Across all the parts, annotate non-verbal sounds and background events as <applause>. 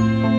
お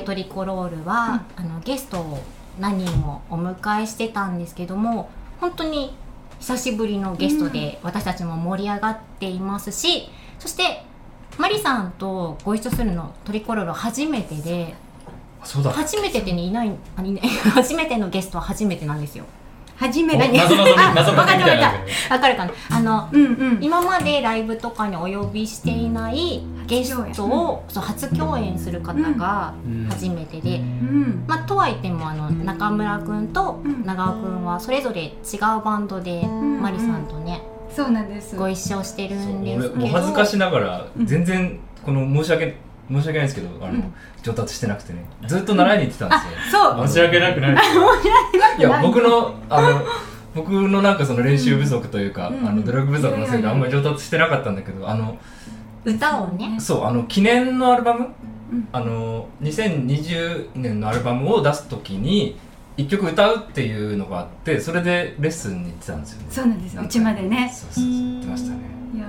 でトリコロールは、あのゲストを何人もお迎えしてたんですけども本当に久しぶりのゲストで私たちも盛り上がっていますし、そしてマリさんとご一緒するのトリコロール初めてで初めてで、ね、いないあいない <laughs> 初めてのゲストは初めてなんですよ。初めて。お謎謎あ謎わかったわかっ謎みたいなたわかるかな。あのうんうん。今までライブとかにお呼びしていないゲストをそう初共演する方がうん。初めてで、うん。まあ、とはいってもあの中村くんとうん。長尾くんはそれぞれ違うバンドでん。マリさんとねそうなんです。ご一緒してるんで俺すけど。もう恥ずかしながらうん。全然この申し訳申し訳ないですけどあの、うん。上達してなくてね。ずっと習いに行ってたんですよ、そう。申し訳なくない。ですよいや僕のあの僕のなんかその練習不足というか、うん。あの努力不足のせいであんまり上達してなかったんだけどあの歌をね。そうあの記念のアルバム、うん。あの2020年のアルバムを出す時に一曲歌うっていうのがあってそれでレッスンに行ってたんですよね。そうなんですうちまでね。そうそうそう言ってましたね。いや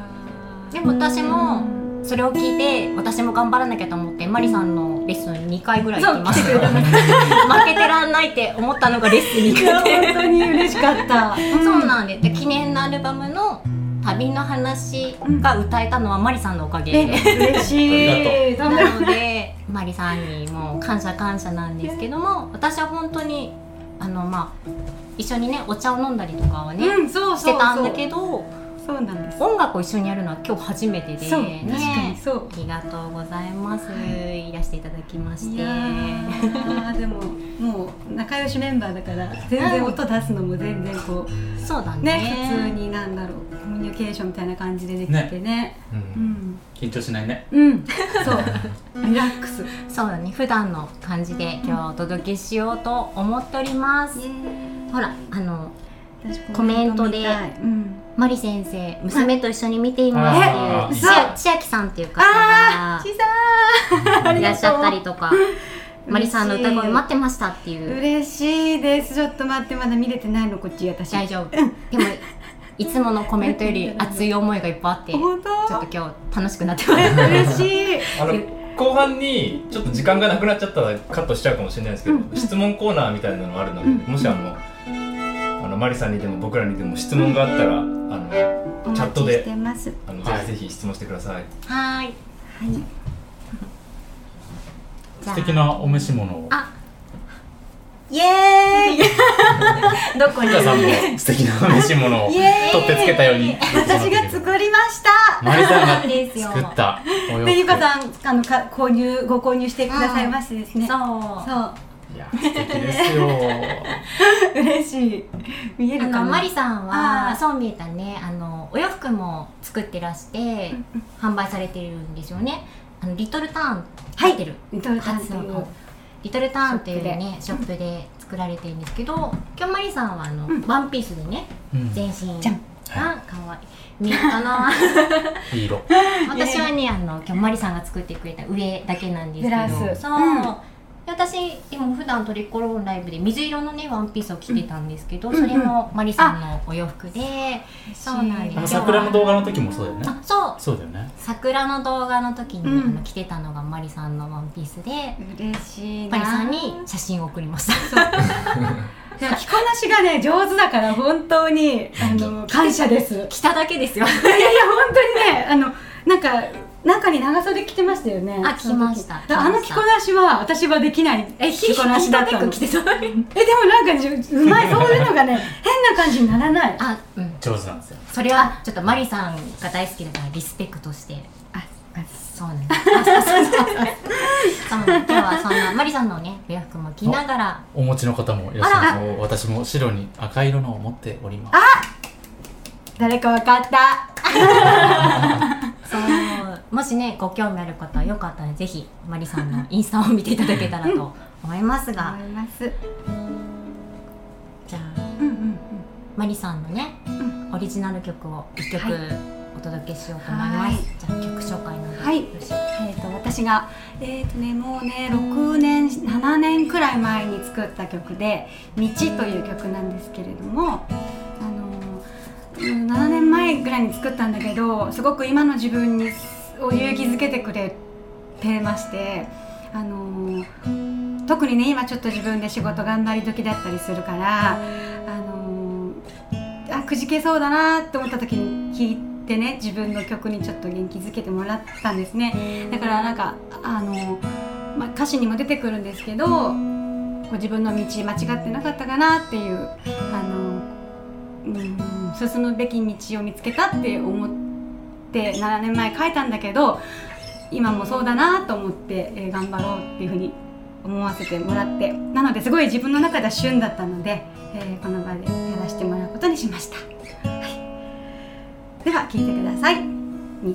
ー。でも私もそれを聞いて私も頑張らなきゃと思ってマリさんのレッスン2回ぐらい行きました。<laughs> 負けてらんないって思ったのがレッスンに行くって。本当に嬉しかった。そうなんです。で記念のアルバムの旅の話が歌えたのはマリさんのおかげで、え嬉しい。なのでマリさんにも感謝感謝なんですけども私は本当にあのまあ一緒にねお茶を飲んだりとかはね、うんそうそう。してたんだけどそうなんです。音楽を一緒にやるのは今日初めてで。そうね。確かにそう。ありがとうございます、い、らしていただきまして。いやーでももう仲良しメンバーだから全然音出すのも全然こうそうだね。ね普通になんだろうコミュニケーションみたいな感じでできてね。ううん。ん。緊張しないね。うん。そう。リラックス。そうだね。普段の感じで今日はお届けしようと思っております、ほらあの私コメントでうん。マリ先生娘と一緒に見ていますっていう千秋さんっていう方がいらっしゃったりとかマリさんの歌声待ってましたっていう。嬉しいです。ちょっと待ってまだ見れてないのこっち私。大丈夫。でもいつものコメントより <laughs> 熱い思いがいっぱいあってちょ本っ当と今日楽しくなってます。嬉しい。後半にちょっと時間がなくなっちゃったらカットしちゃうかもしれないですけど、うんうん。質問コーナーみたいなのがあるので、うんもしあのあのマリさんにでも僕らにでも質問があったら、あのおチャットであの、はいぜひぜひ質問してください。はーい。はい。<laughs> 素敵なお召し物を。あイエーイ。<laughs> どこにさんも素敵なお召し物を取ってつけたように。私が作りました。マリさんがそうですよ。作ったお洋服。でゆかさんあのか購入ご購入してくださいましてですね、そう。そういや素敵ですよ。<laughs> 嬉しい。見えなんるかな？かマリさんはあー。そう見えたね。あのお洋服も作ってらして販売されてるんですよね。あのリトルターン入ってる、リトルタンっていう。リトルターンっていうねショップで。作られてるんですけど今日マリさんはあの、ワンピースでねうん。全身じゃん。が可愛い。見えるかな。<laughs> いい色。私はねあの今日マリさんが作ってくれた上だけなんですけブラどス。そう、うん。で私でも普段トリコロールライブで水色のねワンピースを着てたんですけど、それもマリさんのお洋服で、そうなんです。あの桜の動画の時もそうだよね。あそう。そうだよね。桜の動画の時に、うん。あの着てたのがマリさんのワンピースで嬉しいな。マリさんに写真を送りました。いや <laughs> 着こなしがね上手だから本当にあの感謝です。いやい着ただけですよ。や本当にねあのなんか中に長袖着てましたよね。あ着ました。あの着こなしは私はできない。え着こなしだったの。えでもなんかじゅうまいそういうのがね変な感じにならない。あうん。上手なんですよ。それはちょっとマリさんが大好きだからリスペクトして。あそうなんです。そうそうそうそう今日はそんなマリさんのねお洋服も着ながら。お持ちの方もいらっしゃる。の私も白に赤色のを持っております。誰かわかった。<laughs> そうもしねご興味ある方はよかったらぜひマリさんのインスタを見ていただけたらと思いますが、思います。じゃあうんうんマリさんのね、ん。オリジナル曲を一曲はい。お届けしようと思います。はい。じゃあ曲紹介のではい。えー、と私が、えーとね、もうね6年7年くらい前に作った曲で「道」という曲なんですけれども、あのーうん7年前ぐらいに作ったんだけどすごく今の自分にを勇気づけてくれてまして、あの特にね今ちょっと自分で仕事頑張り時だったりするから、あのあくじけそうだなって思った時に聴いてね自分の曲にちょっと元気づけてもらったんですね。だからなんかあの、まあ、歌詞にも出てくるんですけどこう自分の道間違ってなかったかなっていうあの、うん、進むべき道を見つけたって思って7年前書いたんだけど今もそうだなと思って、えー頑張ろうっていうふうに思わせてもらってなのですごい自分の中では旬だったので、えーこの場でやらせてもらうことにしました、はい、では聴いてください「道」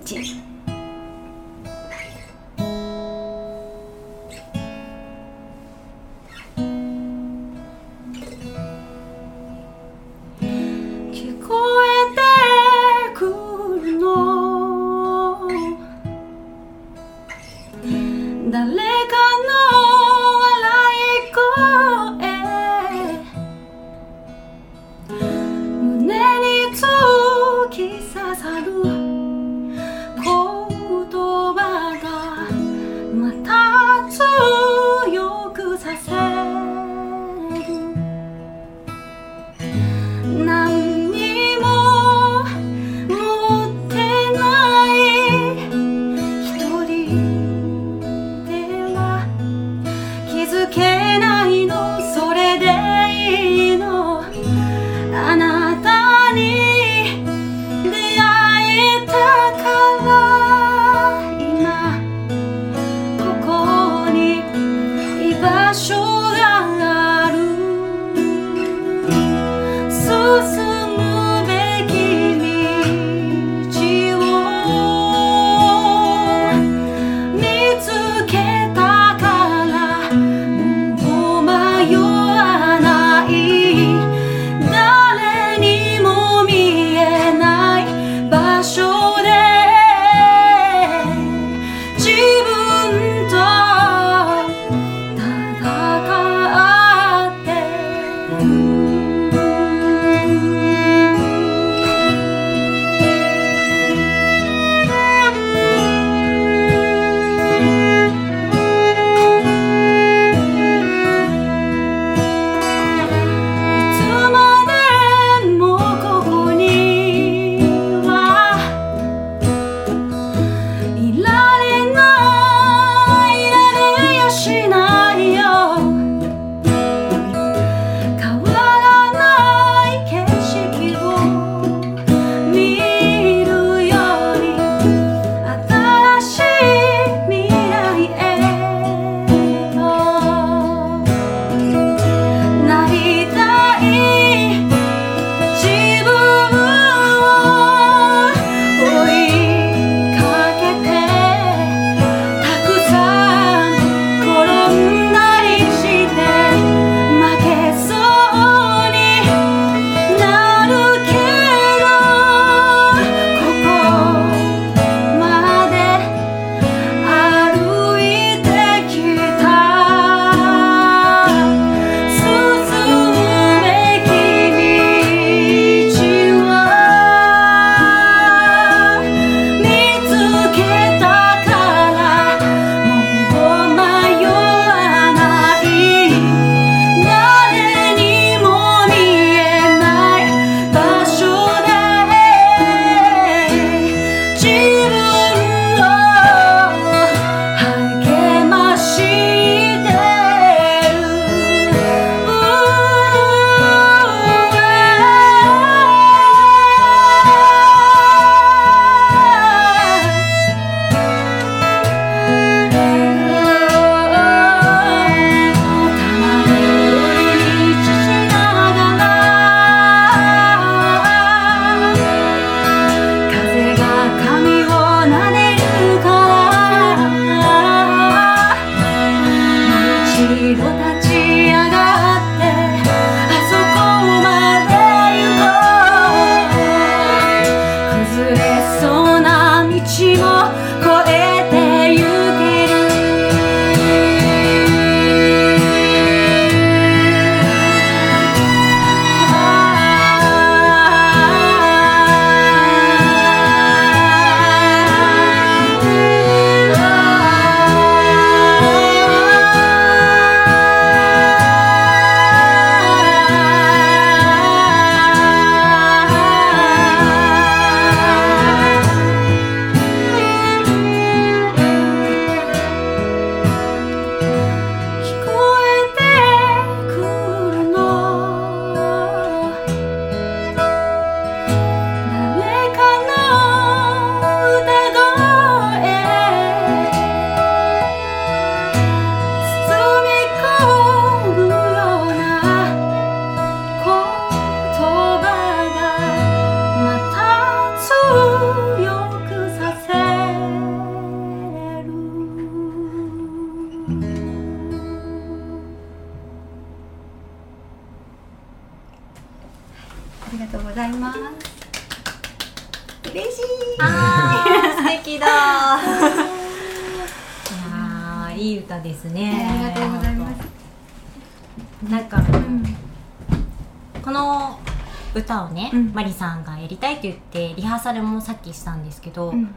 きしたんですけど、うん。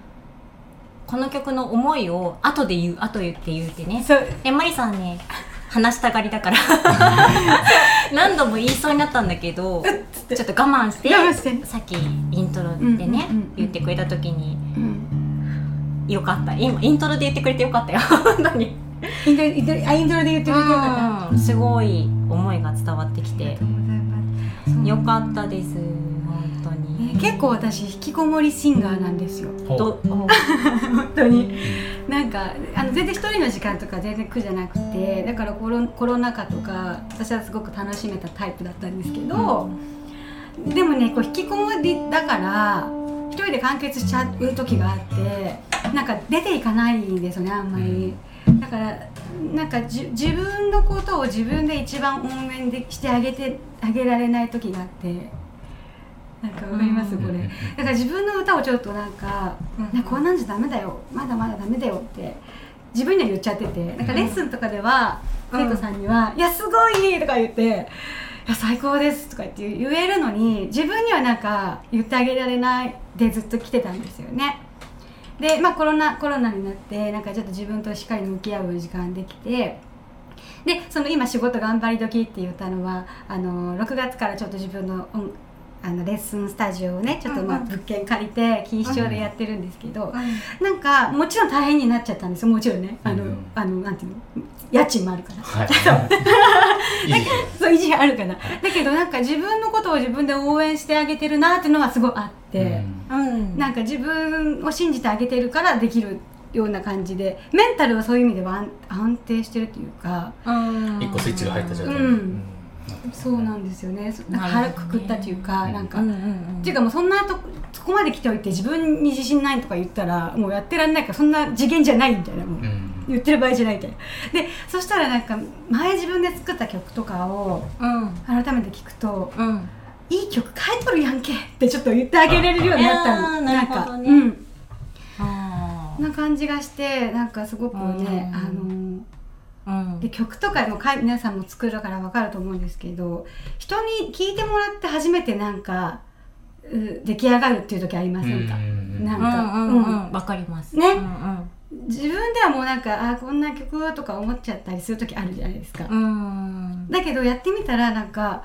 この曲の思いを後で言う後言って言うってね。そう。でマリさんね話したがりだから。<laughs> 何度も言いそうになったんだけど <laughs> ちょっと。我慢してさっきイントロでね、言ってくれた時にうん。よかった。今イントロで言ってくれてよかったよ。<laughs> 本当に。イントロイントロあイントロで言ってくれてよかった。うん。すごい思いが伝わってきて。よかったです。本当に、ね結構私引きこもりシンガーなんですよ。<laughs> 本当に。なんかあの全然一人の時間とか全然苦じゃなくてだからコロコロナ禍とか私はすごく楽しめたタイプだったんですけど、でもねこう引きこもりだから一人で完結しちゃう時があってなんか出ていかないんですよねあんまり。だからなんかじ自分のことを自分で一番応援でしてあげてあげられない時があってなんかわかりますこれ、うんだから自分の歌をちょっとなんか、うん。ね、こんなんじゃダメだよ。まだまだダメだよって自分には言っちゃっててなんかレッスンとかでは、うん。生徒さんには「いやすごい!」とか言って「いや最高です」とか言って言えるのに自分にはなんか言ってあげられないでずっと来てたんですよね。で、まあ、コロナコロナになってなんかちょっと自分としっかり向き合う時間できてでその今仕事頑張り時って言ったのはあの6月からちょっと自分の音あのレッスンスタジオをねちょっとまあ物件借りて錦糸町でやってるんですけど、なんかもちろん大変になっちゃったんですよもちろんね。あの、うん。あのなんていうの？家賃もあるから。はい。<laughs> そう。<laughs> 維持 <laughs> あるから。だけどなんか自分のことを自分で応援してあげてるなっていうのはすごいあって。うん。なんか自分を信じてあげてるからできるような感じでメンタルはそういう意味では安安定してるっていうかうん。一個スイッチが入った状態。で。うんそうなんですよね。なんか腹くくったっていうかうん。なんか、うんうんうん。っていうかもうそんなとこそこまで来ておいて自分に自信ないとか言ったらもうやってらんないからそんな次元じゃないみたいなもう、うん。言ってる場合じゃないみたいな。でそしたらなんか前自分で作った曲とかをうん。改めて聞くとうん。いい曲書いとるやんけってちょっと言ってあげれるようになったの。なんかうん。な感じがしてなんかすごくね、うん。あのうん。で曲とかもか皆さんも作るから分かると思うんですけど人に聴いてもらって初めてなんかう出来上がるっていう時ありませんか、うんなんか、うんうんうんうん。わかります。ね。うん自分ではもうなんかあこんな曲とか思っちゃったりする時あるじゃないですか、うんだけどやってみたらなんか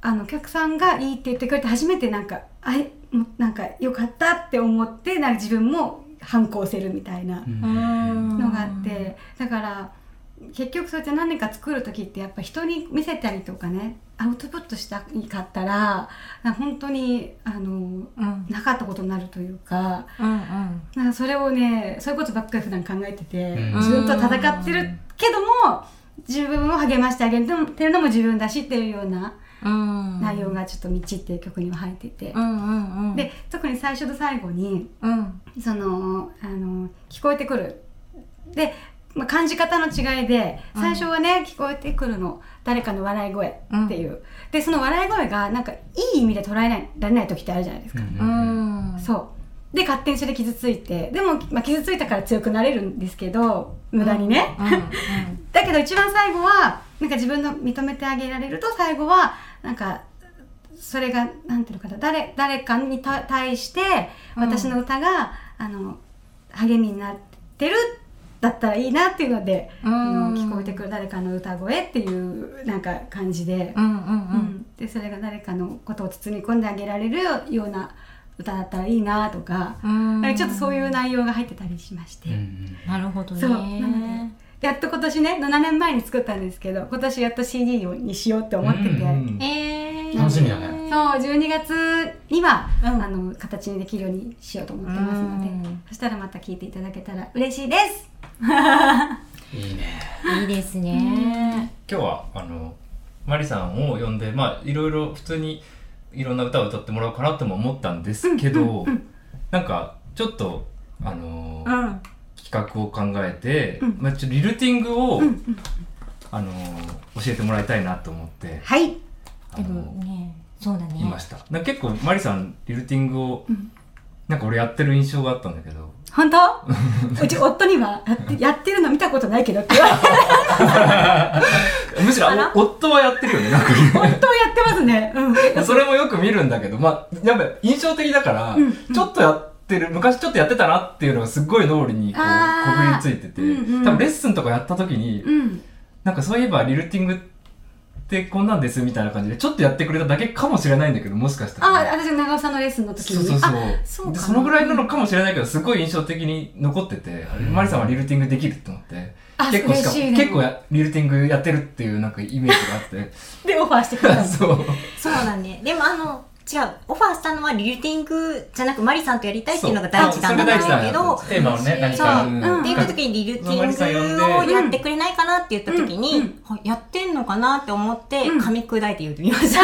あのお客さんがいいって言ってくれて初めてなんかあいもうなんかよかったって思ってなんか自分も反抗せるみたいなうん。のがあって、だから結局そうやって何か作る時ってやっぱ人に見せたりとかねアウトプットしたかったら本当にあのうん。なかったことになるというかうんうん。それをねそういうことばっかり普段考えてて、うん。自分と戦ってるけども自分を励ましてあげるっていうのも自分だしっていうようなうん。内容がちょっと「道」っていう曲には入っていて、うんうんうん。で特に最初と最後にうん。そのあの聞こえてくる。で、まあ、感じ方の違いでうん。最初はね、聞こえてくるの誰かの笑い声っていう、でその笑い声がなんかいい意味で捉えないられない時ってあるじゃないですか、うん。そう。で勝手にそれで傷ついてでも、まあ、傷ついたから強くなれるんですけど無駄にね、うん。うん。<laughs> だけど一番最後はなんか自分の認めてあげられると最後はなんかそれがなんていうのかな誰誰かにた対してうん。私の歌が、あの励みになってるだったらいいなっていうので、うん。あの聞こえてくる誰かの歌声っていうなんか感じで、うんうんうん。でそれが誰かのことを包み込んであげられるような歌だったらいいなとか、うん。ちょっとそういう内容が入ってたりしまして。なるほどね。そう。なのでやっと今年ね7年前に作ったんですけど今年やっと CD をにしようって思ってて、うんえー。楽しみだね。そう12月には、うん。あの形にできるようにしようと思ってますので、うんそしたらまた聞いていただけたら嬉しいです。<laughs> いいね。いいですね。今日はあのマリさんを呼んでまあいろいろ普通にいろんな歌を歌ってもらおうかなとも思ったんですけど、なんかちょっとあのーうん企画を考えて、うん。まあ、ちょっとリルティングを、うんうんあのー教えてもらいたいなと思って。はい。であのもねそうだね。いました。結構マリさんリルティングを、なんか俺やってる印象があったんだけど、本当？うち夫にはやってやってるの見たことないけどって言われて。<laughs> むしろ夫はやってるよね、なんか。本当はやってますね。うん。それもよく見るんだけど、まあ、やっぱ印象的だから、うん。うん。ちょっとやってる、昔ちょっとやってたなっていうのがすっごい脳裏にこう、こびりついてて、うんうん。多分レッスンとかやった時に、うん。なんかそういえばリルティングってこんなんですみたいな感じで、ちょっとやってくれただけかもしれないんだけど、もしかしたら。ね、あ私の長尾さんのレッスンの時に。そうそうそう。でそのぐらいなのかもしれないけどすごい印象的に残ってて、あれマリさんはリルティングできるって思って。あ結構しかね。結構やリルティングやってるっていうなんかイメージがあって。<laughs> でオファーしてくれたの。<laughs> そう。そうだね。でもあの違う。オファーしたのはリルティングじゃなくマリさんとやりたいっていうのが第一弾だったんだけどテーマをね、何そう、か。うん。って言った時にリルティングをやってくれないかなって言った時に、うん。はいやってんのかなって思って、うん。噛み砕いて言ってみました。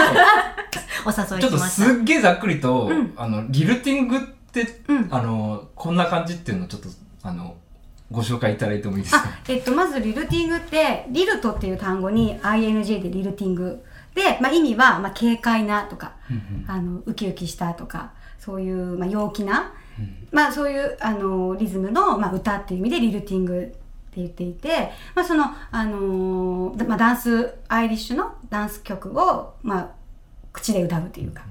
<laughs> お誘いちょっとしました。すっげえざっくりと、うん。あのリルティングって、うん。あのこんな感じっていうのをちょっとあのご紹介いただいてもいいですか？あ、えっと、まずリルティングって、リルトっていう単語に ing でリルティング。で、まあ、意味は、まあ、軽快なとか、あの、ウキウキしたとか、そういう、まあ、陽気な、まあ、そういう、あの、リズムの、まあ、歌っていう意味でリルティングって言っていて、まあ、その、あのーまあ、ダンス、アイリッシュのダンス曲を、まあ、口で歌うというか、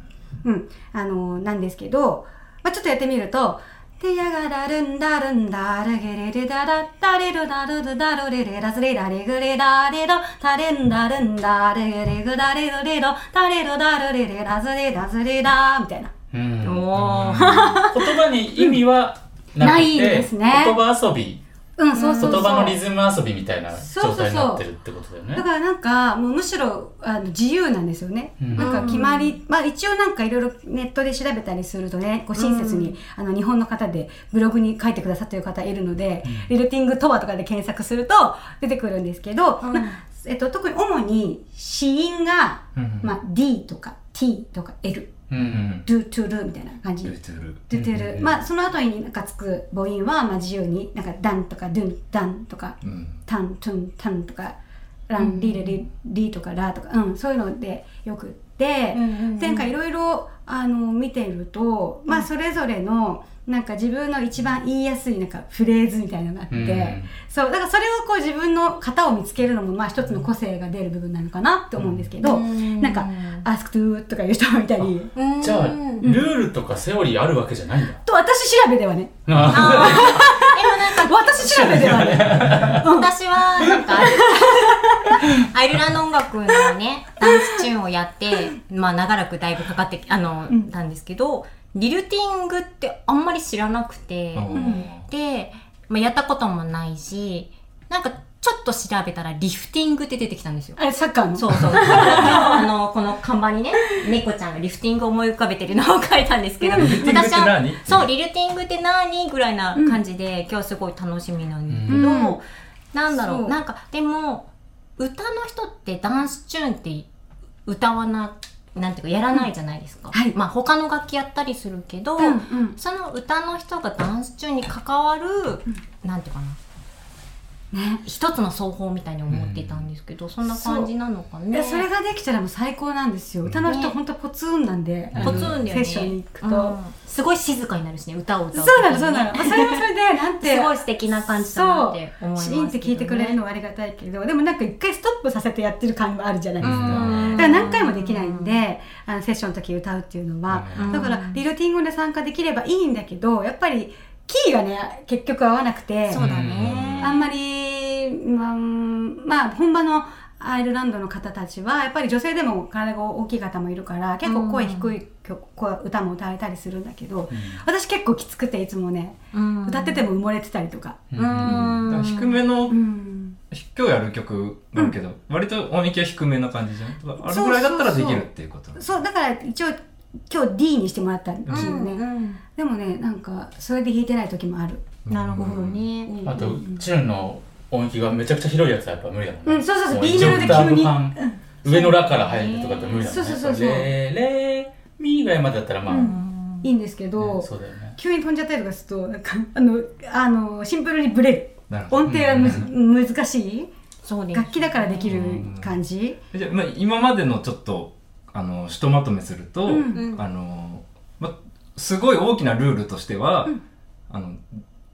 うん、あのーなんですけど、まあ、ちょっとやってみると、てやがだるんだるんだるげれれだだったれるだるるだるれれらずれられぐれだれどたれんだるんだれげれぐだれるれどたれるだるれれらずれだずれだみたいな。うんおー言葉に意味はなくて、ないですね言葉遊び、うん、そうそうそう。言葉のリズム遊びみたいなそうそうそう。状態になってるってことだよね。だからなんか、もうむしろあの自由なんですよね。うん。なんか決まり、まあ一応なんかいろいろネットで調べたりするとね、こう親切に、あの日本の方でブログに書いてくださってる方いるので、リルティングとはとかで検索すると出てくるんですけど、うん。まあえっと、特に主に子音が、うん。まあ D とか T とか L、うん。うん。do to do みたいな感じ。ルトゥル出てる、うんまあその後になんかつく母音はまあ自由になんかダンとかドゥンダンとかうん。タントゥンタンとかランリレリリとかラとか、うん、そういうのでよくって、うんうんうん。でなんかいろいろあの見てると、まあそれぞれのなんか自分の一番言いやすいなんかフレーズみたいなのがあって、うん。そうだからそれをこう自分の型を見つけるのもまあ一つの個性が出る部分なのかなって思うんですけど、うん。なんか「ask to」とかいう人もいたり。うん。じゃあ、うんルールとかセオリーあるわけじゃないんだ。と私調べではね。あでもなんか私調べではね。<laughs> 私はなんかアイルランド音楽のねダンスチューンをやってまあ長らくだいぶかかってあの、うん。たんですけどリルティングってあんまり知らなくて、ーで、まあ、やったこともないしなんかちょっと調べたらリフティングって出てきたんですよ。あれサッカーの？そうそう。<laughs> あの、この看板にね、猫ちゃんがリフティングを思い浮かべてるのを書いたんですけど、リフティングって私は何そう、リルティングって何？ぐらいな感じで、今日すごい楽しみなんですけど、うん。なんだろう。なんか、でも、歌の人ってダンスチューンって歌わな、なんていうか、やらないじゃないですか。はい。まあ、他の楽器やったりするけど、うんうん。その歌の人がダンスチューンに関わる、なんていうかな、ね。一つの奏法みたいに思っていたんですけど、そんな感じなのかね。でそれができたらもう最高なんですよ。歌の人ねほんとポツンなんで、ポツンだよね。セッションに行くと、うん。すごい静かになるしね、歌を歌うそうなのそうなの、まあそれもそれでなんてすごい素敵な感じだなって思いますシーンって聞いてくれるのはありがたいけどでもなんか一回ストップさせてやってる感もあるじゃないですか、から何回もできないんであのセッションの時歌うっていうのは、うんだからリルティングで参加できればいいんだけどやっぱりキーがね結局合わなくてそうだね。あんまり、まあ、まあ、本場のアイルランドの方たちは、やっぱり女性でも体が大きい方もいるから、結構声低い曲、声歌も歌えたりするんだけど、私結構きつくていつもね、うん。歌ってても埋もれてたりとか。うん。低めの、うん。今日やる曲があるけど、割と音域は低めな感じじゃんあれぐらいだったらできるっていうことそう、だから一応、今日 D にしてもらったんですよね。うんでもね、なんか、それで弾いてない時もある。なるほどね。あと、チューンの音域がめちゃくちゃ広いやつはやっぱ無理だもんね。うんそうそうそうも B メロで1オクターブ急に半上のラから入るとかって無理だもんね。そうそうそうそうレー、レー、ミーぐらいまでだったらまあ、いいんですけど、ねそうだよね。急に飛んじゃったりとかすると、なんか、あの、あの、シンプルにブレる。音程がむず難しい？そう。楽器だからできる感じ？じゃあ、まあ、今までのちょっとあのひとまとめすると、うん。あの、ま、すごい大きなルールとしては、あの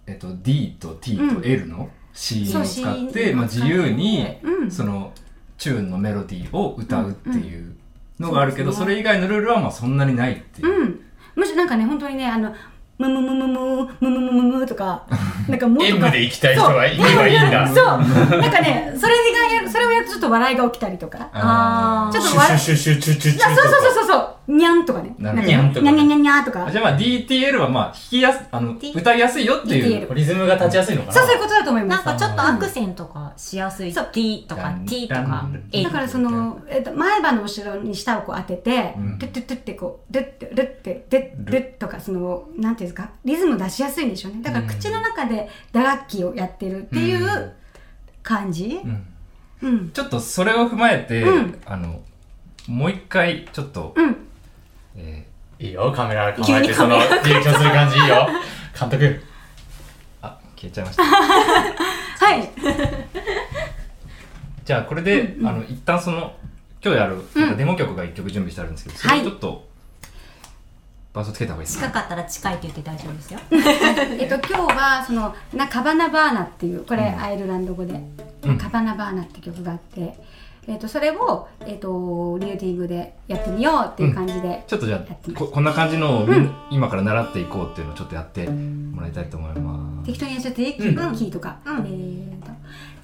えっと、D と T と L の C を使って、まあ、自由に、うん。そのチューンのメロディーを歌うっていうのがあるけど、うん。それ以外のルールはまあそんなにないっていう。うん。むしろなんかね、本当にね、あの、むむむむむ、むむむむむとか、<laughs> なんかもっとか。行きたい人はいればいいんだ <laughs> そう。なんかね、それがやる、それをやるとちょっと笑いが起きたりとか。あーちょっと笑い、シュシュシュシュシュシュそうそうそうそう。にゃんとかね。ななんかるほどにゃんにゃんにゃんにゃんとか。じゃあまあ DTL はまあ弾きやす、あの、歌いやすいよっていう。リズムが立ちやすいのかなそうそういうことだと思います。なんかちょっとアクセントがしやすい、そう T とか T とか A だからその、えっと、前歯の後ろに舌をこう当てて、うんトゥットゥットゥってこう、ドゥッドゥルッて、ドゥッドゥッとか、その、なんていうんですか、リズム出しやすいんでしょうね。だから口の中で打楽器をやってるっていう感じうんうん。ちょっとそれを踏まえて、うんあの、もう一回ちょっと、うん。えいいよカメラ構えてそのリアクションする感じいいよ。<laughs> 監督。ーあ、消えちゃいました。<laughs> はい。<laughs> じゃあこれで、あの、一旦その、今日やる、なんかデモ曲が一曲準備してあるんですけど、それをちょっと、バーストつけた方がいいですか？近かったら近いって言って大丈夫ですよ。えっと、今日は、その、な、カバナバーナっていう、これ、うん。アイルランド語で、うん。カバナバーナって曲があって、えっと、それを、えっと、リューディングでやってみようっていう感じで、ちょっとじゃあこ、こんな感じのをみん、今から習っていこうっていうのをちょっとやってもらいたいと思います。適当にやっちゃっていい、うん。キーとか。うんえーと。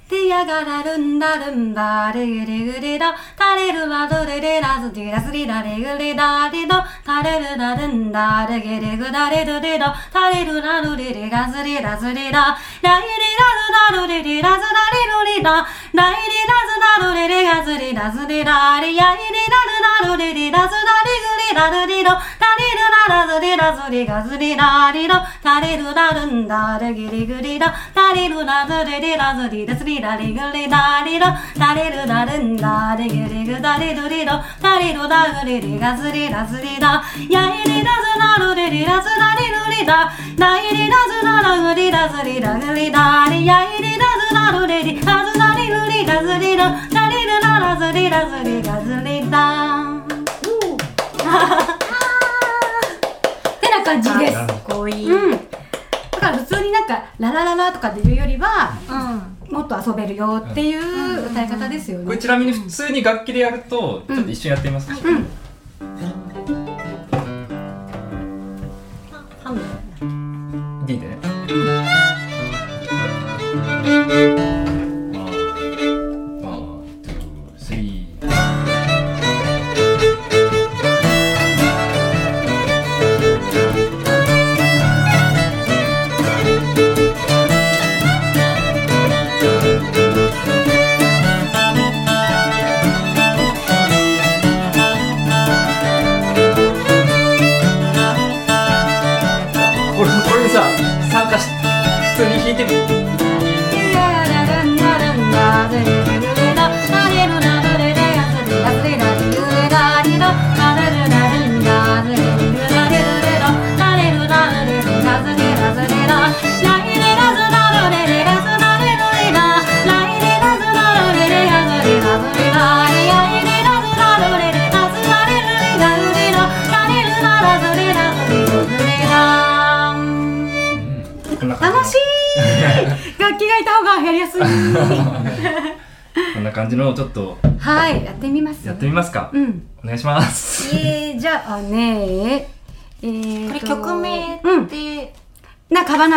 てやがらるんだるんだれぐれぐれだ。たれるらどれれらずりらずりられぐれだれど。たれるらるんだれげれぐだれるれど。たれるらるれれがずりらずりだ。らいれらずだるれれらずられるれだらいれらずだるれれがずりらずりだれやいれらるらるれれらずだれぐれらるれどたれるららずりらずりがずりらりどたれるらるんだれぎりぐりだたれるらずれれらずりらずりらりぐりだりどたれるらるんだれぎりぐだりどりどたれるらぐりりがずりらずりだやいりらずなるれりらずらりるりだらいりらずならぐりらずりらぐりだりやいりらずなるれりらずなりるりがずりどたれるならずりらずりがずりだ <laughs> ってな感じです。かっこいい、うん。だから普通になんか、ララララとかで言うよりは、うんもっと遊べるよっていう歌い方ですよね。これちなみに普通に楽器でやると、ちょっと一緒にやってみますか、うん。ハ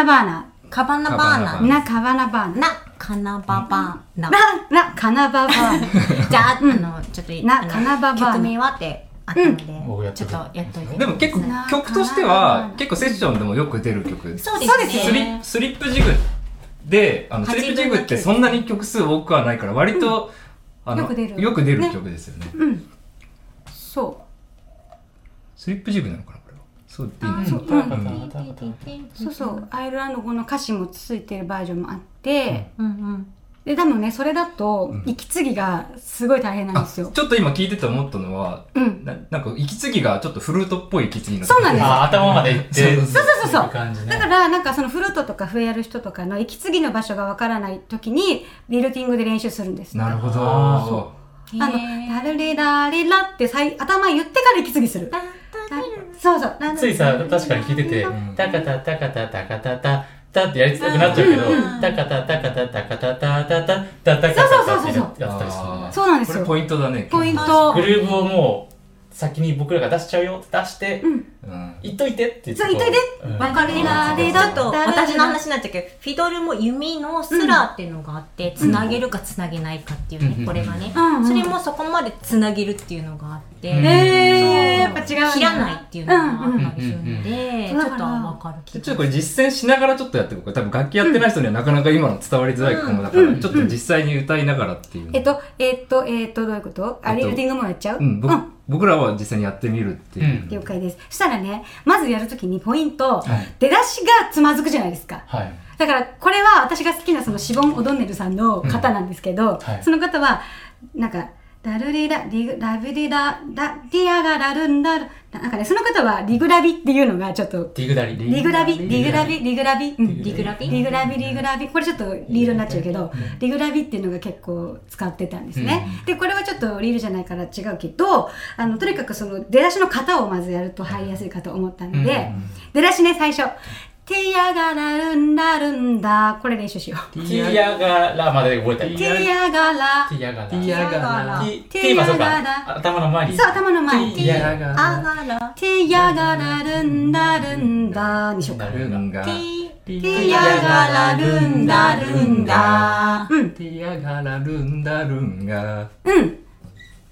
バナバーナ。カバナバーカバナバナーな、カバナバーナ。なカナババーナな、な、カナババーナ。じゃあ、あのちょっとなカナババーナ曲名はってあったので、うん。ちょっとやっといてでも結構な曲としては結構セッションでもよく出る曲。そうですそうですよスリねスリップジグで、あのスリップジグってそんなに曲数多くはないから割と、あのよく出る。よく出るね。曲ですよね。うん。そスリップジグなのかな？そうそううんう。そうそう。アイルランド語の歌詞もついてるバージョンもあって、うんうんで、多分ね、それだとうん、息継ぎがすごい大変なんあですよ。ちょっと今聞いてて思ったのは、うん。ななんか息継ぎがちょっとフルートっぽい息継ぎのそうなんですあ頭まで行ってそうそうそうそうだから、なんかそのフルートとか笛やる人とかの息継ぎの場所がわからない時に、ビルティングで練習するんです。なるほあど。あの、ダルリダリラってさい頭言ってから息継ぎする。そうそう。ついさ、確かに聞いててん、タカタタカタタカタタタってやりたくなっちゃうけどうん、タカタタカタタカタタタタタタタタタってやってたりするね。そうなんですよこれポイントだね。ポイントグ。ルーヴをもう、先に僕らが出しちゃうよって出して、うん。うん。言っといてって言って。そう言っといて。うん。わかるなでちょっと私の話になっちゃうけどフィドルも弓のスラーっていうのがあってつなげるかつなげないかっていうね、うん。これがね、それもそこまでつなげるっていうのがあって、うん。えー、やっぱ違う切らないっていうのがあったりするので、うんうんちょっとわかる気が。ちょっとこれ実践しながらちょっとやっていこうか。多分楽器やってない人にはなかなか今の伝わりづらいかもだから、うん。ちょっと実際に歌いながらっていう。えっと、えっと、えっと、どういうこと？あ、えっとリフティングもやっちゃう？うん、僕僕らは実際にやってみるっていう。うん了解です。そしたらね、まずやるときにポイント、はい出だしがつまずくじゃないですか。はい。だから、これは私が好きなそのシボン・オドンネルさんの方なんですけど、はいその方は、なんか、ダルリラ、リグ、ラビリラ、ダ、ディアガラルンダル、なんかね、その方はリグラビっていうのがちょっと、ディグダリ。リグラビ、リグラビ、リグラビ、うん。リグラビ。リグラビ、リグラビ。これちょっとリードになっちゃうけど、リグラビ。っていうのが結構使ってたんですね。で、これはちょっとリードじゃないから違うけど、あの、とにかくその出だしの型をまずやると入りやすいかと思ったので、出だしね、最初。てやがらるんだるんだ。これ練習しよう。ティアガラまで覚えたい。てやがら。ティアガラ。ティアガラティティはそうか。頭の前に。そう、頭の前。ティアガラ。あがらてやがらるんだるんだにしようか。テてやがらるんだるんだ。うん。ティアガラルンダルンが。うん。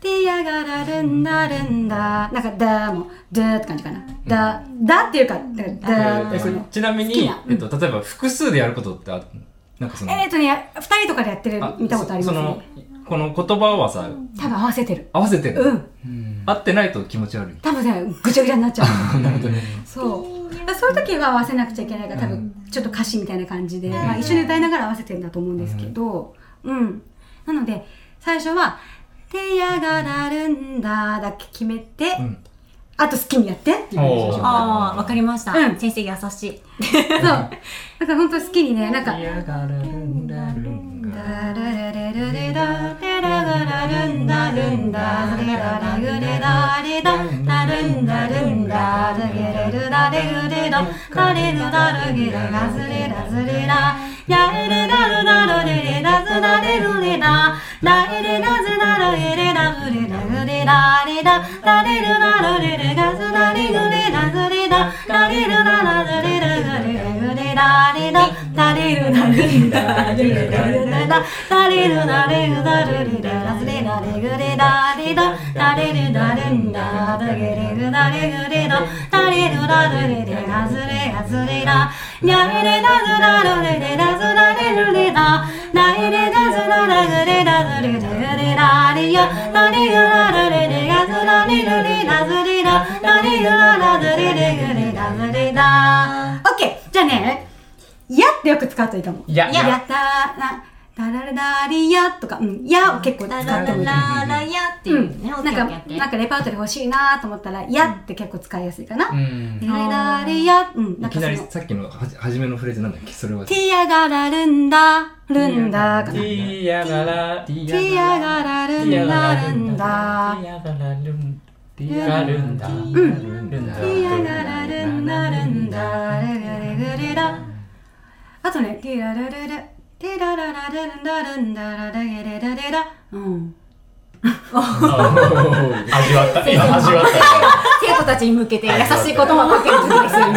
てやがらるんだるんだ。なんか、だも、だって感じかな。だ、だっていうか、だだ。ちなみにえっと、例えば複数でやることってあなんかその、えーとね、二人とかでやってる、見たことありますそのね。、この言葉はさ、多分合わせてる。合わせてる。うん。合ってないと気持ち悪い？多分ね、ぐちゃぐちゃになっちゃう。<laughs> なるほどね。そう。そういう時は合わせなくちゃいけないから、多分、ちょっと歌詞みたいな感じで、まあ一緒に歌いながら合わせてるんだと思うんですけど、うん。なので、最初は、てやがらるんだ。だけ決めて、ん。あと好きにやって。っていう感じでしょうああわかりました、うん。先生優しい。<laughs> そう。だから本当好きにね、なんか、ティアガラルンダルンが。ダルレレルレダテラガラルンダルンダレララグレダレダダルンダルンダルゲレルダレグレダダレルダルゲレラズレラズレラヤエレダルダルレレダズダレルレダダエレダズダルエレダズレダグレダレダダレルダルレレガズダレグレダズレダダレルダラズレルガレグレダレダダレルダレダレルダレダダレルダレルダルレダラズレダレグレダレダダレルダルンダダゲレグダレグレダダレルダルレレラズレラズレラニャエレダズダルレレラズダレルレダナエレララグレダズリラグレダレヤダレグダルレレガズダレルリラズレダダレグダラズリレグレラズリラオッケーじゃあねやってよく使うといいかも。ややったーな、ダララダリヤとか、うん、やを結構使ララってもいい。ララヤっていうね、なんかなんかレパートリー欲しいなと思ったら、やって結構使いやすいかな。うん。ダラダリヤ、うん、なんかその、きなりさっきのはじ初めのフレーズなんだっけそれは。ティアガラルンダ、ルンダかな。ティアガラ。ティアガラルンダ、ルンダ。ティアガラルン。ティアガルンダ。うんルンダ。ティアガラルンダ、ルンダ、レレレグレラ。あとね、ティラルルル、ティラララルンダ、ルンダ、ララゲレレレラ。うん。<laughs> 味わった。今味わった。生徒たちに向けて優しい言葉をかける時ですよ今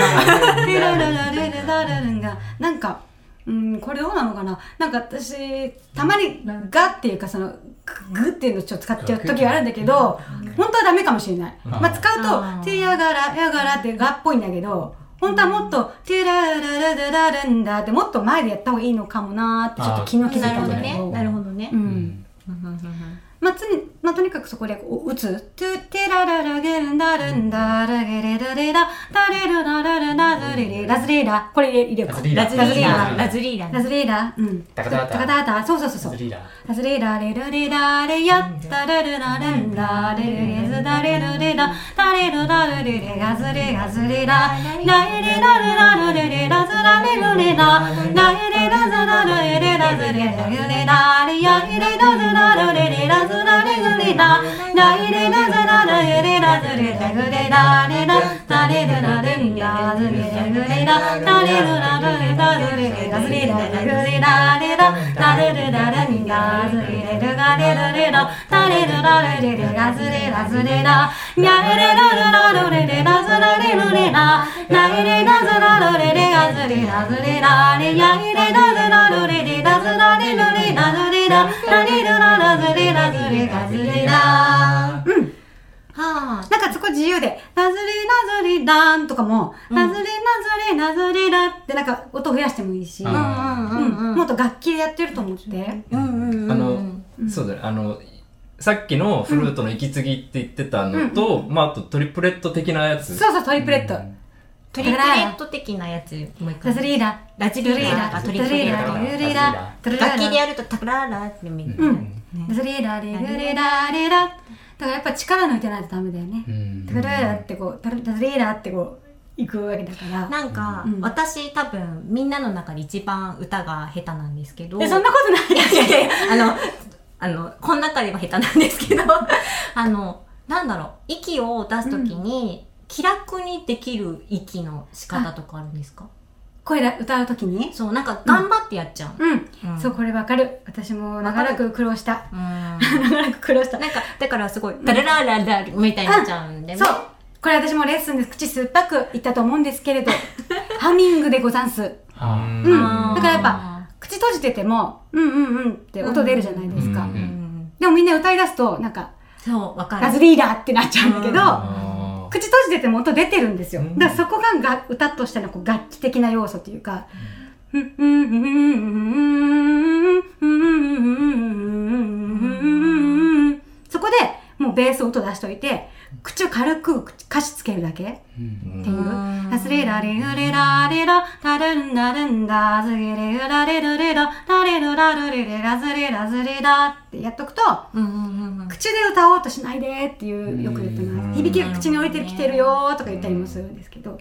テラララレレララルンが、なんか、うん、これどうなのかななんか私、たまにガっていうか、その、ググっていうのをちょっと使っちゃう時があるんだけど、本当はダメかもしれない。まあ、使うと、テヤガラ、ヤガラってガっぽいんだけど、本当はもっと、テララララララルンダってもっと前でやった方がいいのかもなーってちょっと昨日気づいなるほどたんだけなるほどね。うん。まあ、つに、まあ、とにかくそこでこう打つ。トゥテラララゲルンダルンダラゲレラレラダレルダラララズレレラズレラこれ入れようか。ラズリーダラズリーダー。ラズリーダー。ラうん。タカタタタカタタそうそうそうそう。ラズ。リーダー。ラズレラレルレラレヤッタレルダレンダレルレズダレルレダ。ダレルダルレレガズレガズレララエレラルラルレレラズラレルレララエレラズラルレレラズレレレラレ。ヤエレラズラルレレラズズラレグレラライレラズララユレラズレレグレラレララレルラレンラズレレグレララレルラレラズレレガズレラレグレラレララレルラレンラズレレルガレルレララレルラレレレガズレラズレラニャレレラルラルレレラズラレルレラライレラズラルレレガズレラズレラレヤイレラズラルレレラズラレルレラズレララレルララズレラズレガズレラ。うん。はあ。なんかそこ自由で、ナズレナズレランとかも、ナズレナズレナズレラってなんか音増やしてもいいし、ううんんうん。うん。もっと楽器でやってると思って。うんうんうんあの、そうだね。あのさっきのフルートの息継ぎって言ってたのと、まああとトリプレット的なやつ。そうそう、トリプレット。トリプレット的なやつもう一回。ラ。ズリーラ、ラ。ジリーラ。かトリプレット。ラズリーラ、トリ楽器でやるとタクララって見るうん。ラズリーラ、レグレラ、レラ。だからやっぱ力抜いてないとダメだよね。うん。タクララってこう、タルタズリーラってこう、行くわけだから。なんか、うん。私多分みんなの中で一番歌が下手なんですけど。え、そんなことない。いやいやいやあのあのこの中では下手なんですけど。<laughs> あのなんだろう。息を出すときに、気楽にできる息の仕方とかあるんですか？声で歌うときに？そうなんか頑張ってやっちゃう、うん。うんそう、これわかる。私も長らく苦労した。うん長らく苦労した。なんかだからすごいダララララみたいになっちゃうんでね、そう。これ私もレッスンで口酸っぱく言ったと思うんですけれど、<laughs> ハミングでござんす。あうん。だからやっぱ、口閉じてても、うんうんうんって音出るじゃないですか。うんうんでもみんな歌い出すと、なんか、そうわかラズるリーダーってなっちゃうんだけど、あ口閉じてても音出てるんですよ。うんだからそこがが歌としてのこう楽器的な要素というか、うんうんうんうんうんうんうんそこでもうベース音出しといて、口を軽く歌詞つけるだけ。うんっていう。ラスレラレルレラレラ、タルンダルンダ、ズゲレラレルレラ、ラレルラルレレラズレラズレラってやっとくと、うんうんうんうん。口で歌おうとしないでっていうよく言ってます。響きが口に置いてきてるよとか言ったりもするんですけど、だ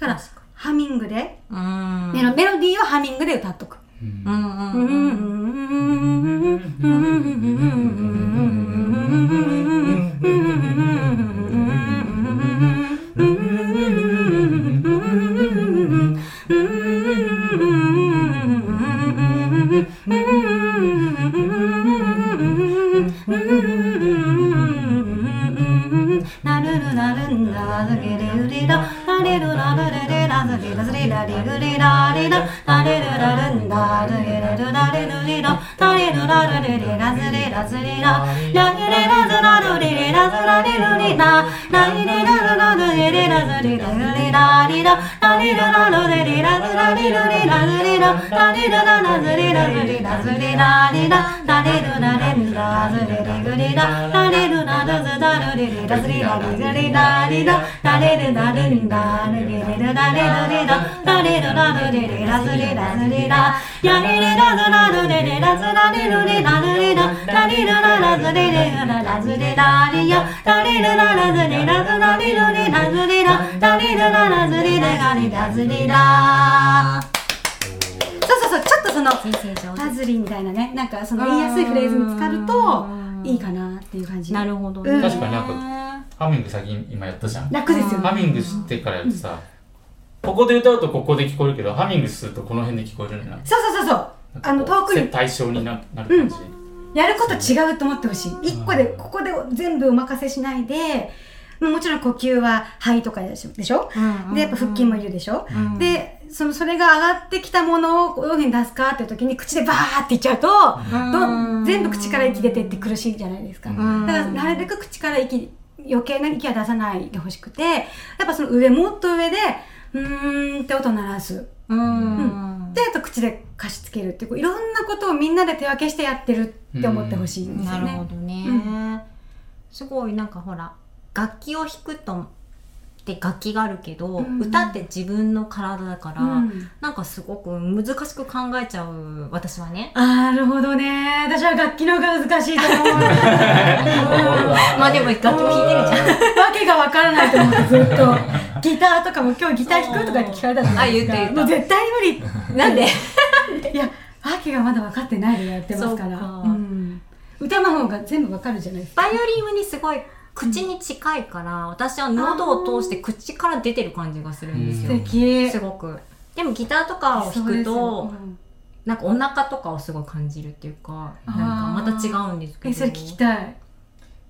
からハミングで、うん。メロメロディーはハミングで歌っとく。うんうんうんうん。なるるなるんだずけれう 나를 나를 나를 나를 나를 れらずれらずれられぐれられらなれるらるんだずけれるられるれらなれるらるれれらずれらずれららげれらずらるれれらずられるれららげれらずらるれれらずれらずれられらなれるらるれれらずられるれらずれらなれるららずれらずれらずれられらなれるられんらずれれぐれらなれるらるずだるれれらずれられぐれられらなれるなるんだるれれるなれるれらなれるなるれれらずれらずれらやれれらずらるれれらずられるれらるれらなれるららずれれららずれられやなれるららずれらずられるれらずれらなれるららずれれがれらずれらそうそうそうちょっとその先生上手パズリみたいなねなんかその言いやすいフレーズに使うといいかなっていう感じ。なるほどね、うん確かになんハミング先に今やったじゃん。楽ですよね。ハミングしてからやるとさここで歌うとここで聞こえるけどハミングするとこの辺で聞こえるのよな。そうそうそうそう。あの遠くに。対象にななる感じ、やること違うと思ってほしい。一個でここで全部お任せしないでもちろん呼吸は肺とかでしょ？でしょでやっぱ腹筋もいるでしょ、うん。でそのそれが上がってきたものをどういうふうに出すかっていう時に口でバーっていっちゃうと、うん。ど全部口から息出てって苦しいじゃないですか、ん。だからなるべく口から息余計な息は出さないでほしくてやっぱその上もっと上でうーんって音鳴らす。うん。であと口で貸し付けるっていういろんなことをみんなで手分けしてやってるって思ってほしいんですよね。なるほどね、うすごいなんかほら楽器を弾くとって楽器があるけど、うん歌って自分の体だから、うんなんかすごく難しく考えちゃう私はねなるほどね。私は楽器の方が難しいと思う。<laughs> まあでも楽器も弾いてるじゃんわけがわからないと思ってずっと。ギターとかも今日ギター弾くとかって聞かれたじゃないですか。あ言った言ったもう絶対に無理。なんで？<laughs> いや、わけがまだ分かってないでやってますから。かうん歌の方が全部わかるじゃないですかバイオリンはねすごい口に近いから、私は喉を通して口から出てる感じがするんです素よ、敵。すごく。でもギターとかを弾くと、なんかお腹とかをすごい感じるっていうかなんかまた違うんですけど。えそれ聞きたい。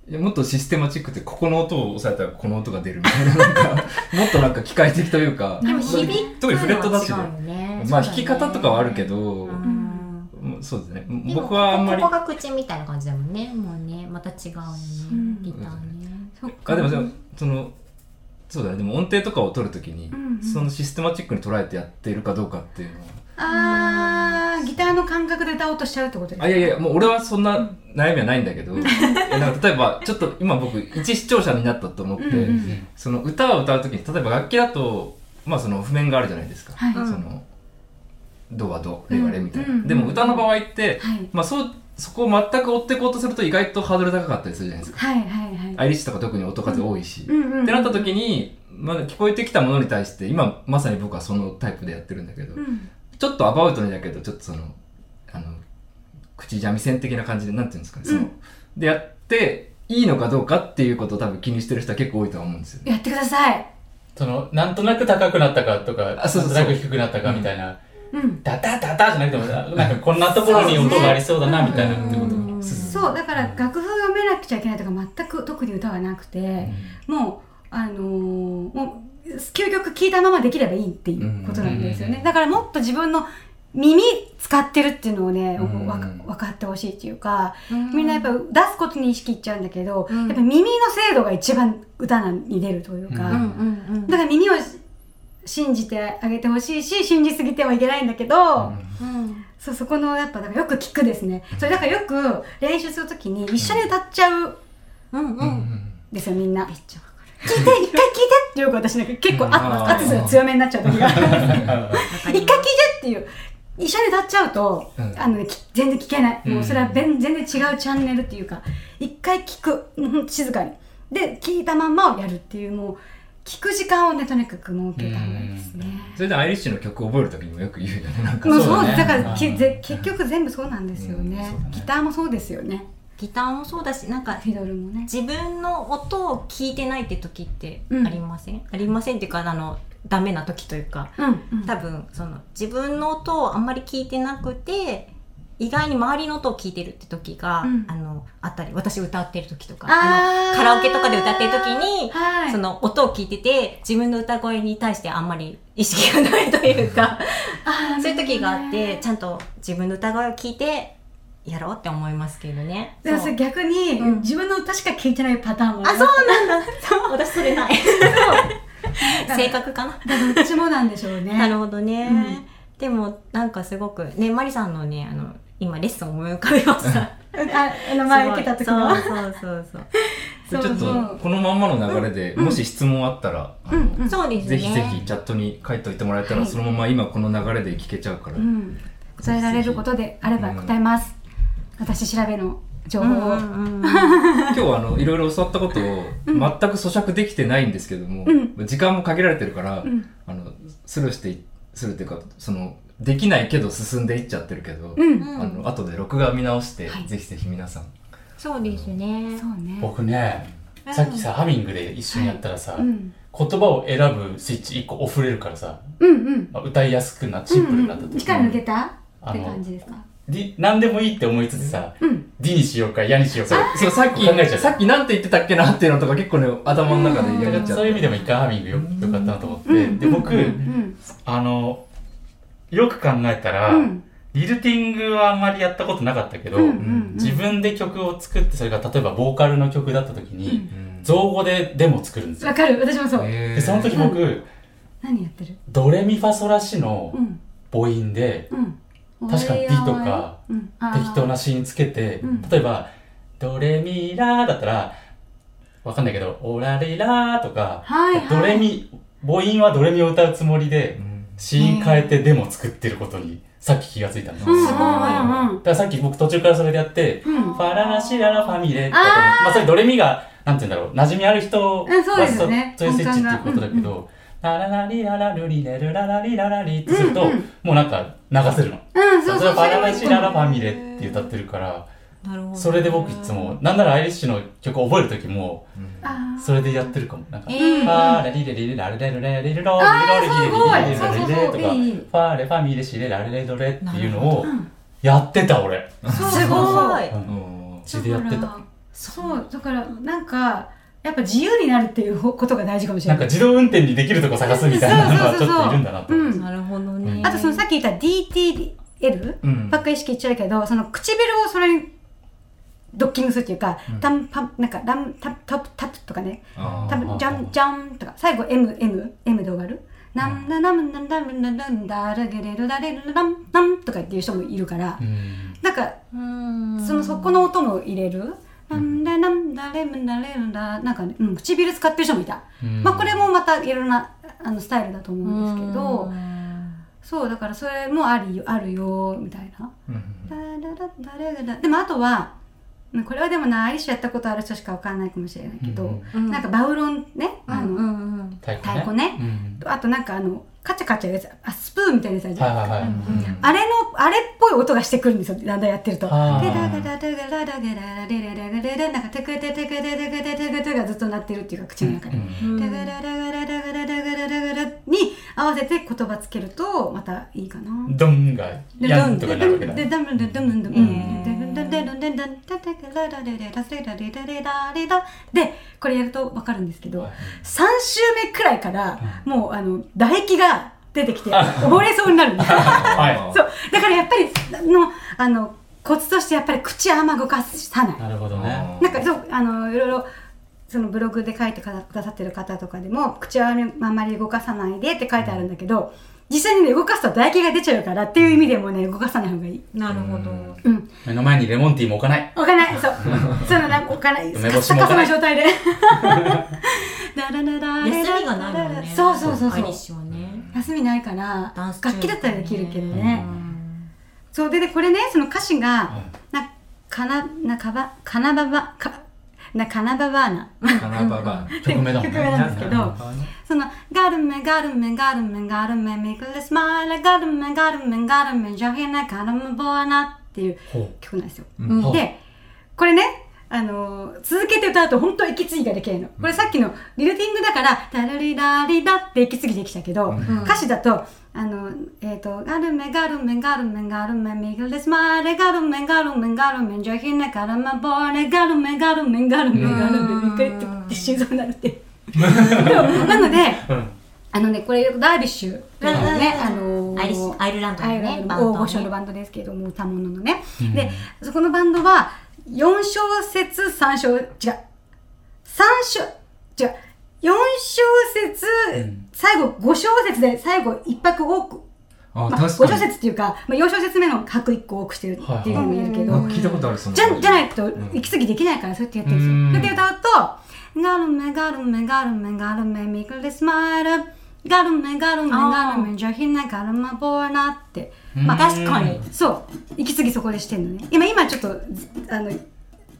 いやもっとシステマチックってここの音を押さえたらこの音が出るみたいななんかもっとなんか機械的というかでも響く特にフレットだしのはね違うよね。まあ弾き方とかはあるけど、うんうんそうですね。でも僕はあんまりここが口みたいな感じだもんね。もうねまた違うよね、うん。ギターね。そっか。あでもそのそうだね。でも音程とかを取るときに、うんうん。そのシステマチックに捉えてやっているかどうかっていうのは。あーギターの感覚で歌おうとしちゃうってことですか？あいやいやもう俺はそんな悩みはないんだけどいやなんか例えばちょっと今僕一視聴者になったと思って、うんうんその歌を歌うときに例えば楽器だとまあその譜面があるじゃないですか、はい。うんそのドはドレはレみたいな、うんうん。でも歌の場合って、はい。まあそうそこを全く追っていこうとすると意外とハードル高かったりするじゃないですか。はいはいはい。アイリッシュとか特に音数多いし、うんうんうんってなった時に、まだ聞こえてきたものに対して今まさに僕はそのタイプでやってるんだけど、うん。ちょっとアバウトにだけどちょっとそのあの口三味線的な感じでなんていうんですかね、そのでやっていいのかどうかっていうことを多分気にしてる人は結構多いとは思うんですよね。やってください。その、なんとなく高くなったかとか、あそうそうそう。なんとなく低くなったかみたいな、うんダダダダじゃなくても、なんかこんなところに音がありそうだなみたいなってこと？うん。そうだから楽譜読めなくちゃいけないとか全く特に歌はなくて、もうあのーもう究極聞いたままできればいいっていうことなんですよね、うん。だからもっと自分の耳使ってるっていうのをね、うん。わか分かってほしいっていうか、うん。みんなやっぱ出すことに意識いっちゃうんだけど、うん。やっぱ耳の精度が一番歌に出るというか、ううんうんうん。だから耳を信じてあげてほしいし信じすぎてはいけないんだけど、うん。そうそこのやっぱだからよく聞くですね。それだからよく練習するときに一緒に歌っちゃううんうんうん。ですよみんな。めっちゃ聞いて一回聞いてっていうか私なんか結構圧が強めになっちゃう時が <laughs> 一回聞いてっていう。一緒に歌っちゃうと、うん。あの全然聞けない、うん。もうそれは全全然違うチャンネルっていうか一回聞く。静かに。で聞いたまんまをやるっていうもう聞く時間をねとにかく設けた方がいいですね、それでアイリッシュの曲を覚える時にもよく言うよね。なんかもうそだね。そううだからうん。きぜ結局全部そうなんですよね,、ね。ギターもそうですよねギターもそうだしなんかフィドルもね。自分の音を聞いてないって時ってうん。ありません、ありませんっていうかあのダメな時というか。うん、うん、多分その自分の音をあんまり聞いてなくて意外に周りの音を聞いてるって時が、うん。あのあったり私歌ってる時とかあのカラオケとかで歌ってる時に、はい。その音を聞いてて自分の歌声に対してあんまり意識がないというか <laughs> そういう時があってちゃゃんと自分の歌声を聞いてやろうって思いますけどね。でもそれ逆に、うん。自分の歌しか聞いてないパターンもあ、そうなんだ。そう、私それない。だ性格かな。どっちもなんでしょうね。なるほどね。うん。でも、なんかすごく、ね、マリさんのね、あの、今レッスン思い浮かべました。ああの前受けた時の。そうそうそうそう。<laughs> ちょっとこのまんまの流れで、もし質問あったら。ぜひぜひチャットに書いといてもらえたら、はい。そのまま今この流れで聞けちゃうから、うん、答えられることであれば答えます、私調べの情報を、<laughs> 今日はあのいろいろ教わったことを全く咀嚼できてないんですけども、う時間も限られてるから、ん。あのスルーしていするっていうかそのできないけど進んでいっちゃってるけど、うん、うんあの後で録画見直して、はい。ぜひぜひ皆さん。そうですね。そうね。僕ね、さっきさ、ハミングで一緒にやったらさ、うん。言葉を選ぶスイッチ1個オフれるからさ、うんうん。まあ歌いやすくな、シンプルになったと。うんうん。力抜けた？ってあの感じですか？ディ何でもいいって思いつつさ、うん。ディにしようか、ヤにしようか。そうさっき考えちゃう。さっきなんて言ってたっけなっていうのとか結構ね頭の中でやっちゃって。そういう意味でも一回ハミングよよかったなと思って、うん。で、僕、うん。あの、よく考えたら、うん。リルティングはあんまりやったことなかったけど、うんうん自分で曲を作って、それが例えばボーカルの曲だった時に、造語でデモ作るんですよ。わ。かる。私もそう、で、その時僕、何やってる？ドレミファソラシのうん母音で、うん。確かに D とか適当なシーンつけて、うん。例えば、ドレミラーだったら、わかんないけど、オラリラーとか、はいはい。ドレミ、母音はドレミを歌うつもりでう、んシーン変えてデモ作ってることに、さっき気がついたんです。うんだからさっき僕途中からそれでやって、うん。ファララシララファミレだと。思うまあそれドレミが、なんて言うんだろう、馴染みある人うんそね。そういうスイッチっていうことだけ本ど、ラララリララルリレルララリララリってすると、もうなんか流せるの。うんそうそう例えばファララシララファミレって歌ってるから、なるほどそれで僕いつもなんならアイリッシュの曲覚える時もあそれでやってるかも。なんか「フえーァーレリレリレラレレレレレレロリあーロレリレレレレレレ」とか「そうそうそういいファーレファミレシレラレレドレ」っていうのをやってた俺すごい血でやってただからそうだからなんかやっぱ自由になるっていうことが大事かもしれないなんか自動運転にできるとこ探すみたいなのはちょっといるんだなと思ってうんなるほどねあとそのさっき言った DTL うんばっかり意識言っちゃうけどその唇をそれにドッキングするっていうか、タンパンなんかランタタプタプとかね。多分ジャンジャンとか。最後 MM M で終わる。なんだなんだなんだなんだラゲレルラレルランランとかっていう人もいるから、うん。なんかうんそのそこの音も入れる。なんだなんだレムダレムダなんかね、うん、唇使ってる人もいた。うん。まあこれもまたいろんなあのスタイルだと思うんですけど、うん。そうだからそれもありよあるよみたいな。うん。ダララダラダラでもあとはうんこれはでもなアイリッシュやったことある人しかわかんないかもしれないけど、うん。なんかバウロンねあの、うんうんうん。太鼓太鼓ね。うん。あとなんかあのカチャカチャやつあスプーンみたいなやつあるじゃん、はいはいはい。あれのあれっぽい音がしてくるんですよだんだんやってると。であー。ダガダダガダダガダレレレレレレなんかテクテテクテテクテテクテがずっと鳴ってるっていうか口の中で。うんダガダダガダダガダダガダダガダに合わせて言葉つけるとまたいいかな。ドンがでヤンとかになるわけだでダムでダムでうんでででででででララレレラセラレレレラレラでこれやるとわかるんですけどはい3週目くらいからもうあの唾液が出てきて溺れそうになるんですよはそうだからやっぱりのあのコツとしてやっぱり口あんま動かさないなるほどねなんかそうあのいろいろそのブログで書いてくださってる方とかでも口はあんまり動かさないでって書いてあるんだけど実際にね動かすと唾液が出ちゃうからっていう意味でもね動かさない方がいい。なるほど。うん。目の前にレモンティーも置かない。置かない。そう。<laughs> そういうのなんか置かない。梅カッサカサ干しも置かない。な状態でダラダラ休みがないもんね。そうそうそうそう休みないからダンス中楽器だったらできるけどね、うん。そう。ででこれねその歌詞がはいなかななかばかなばばかなかなばばーな花ババ <laughs> 曲名だもん曲名ねなんですけどそのガルメガルメガルメガルメミクルスマイルガルメガルメガルメジョヒナカルメボアナっていうほ曲なんですよ。でこれねあのー続けて歌うと本当息継ぎができるの。これさっきのリルティングだから、タラリラリダって息継ぎできたけど、ん。歌詞だと、あの、えっ、と、ガルメガルメガルメガルメミグレスマレガルメガルメガルメジョヒネガルメボーレガルメガルメガルメガルメミクレって心臓になるって。なので、うんあのね、これダービッシュね、あのーアイルランドのねアイルランドバンドねの大御所のバンドですけども、歌物のね。うんで、そこのバンドは、4小節、3小、違う。3小、違う。4小節、うん。最後5小節で最後1拍多く、あまあ、5小節っていうか、まあ、4小節目の拍1個多くしてるっていうのも言えるけど、なん。か聞いたことあるその。じゃじゃないと息継ぎできないからそうやってやってるんですよ。うん。それで歌うと、ガルメガルメガルメガルメミクルスマイル、ガルメガルメガルメジョヒナガルマボーナって。まあ確かに。そう。息継ぎそこでしてんのね。今、今ちょっと、ずあの、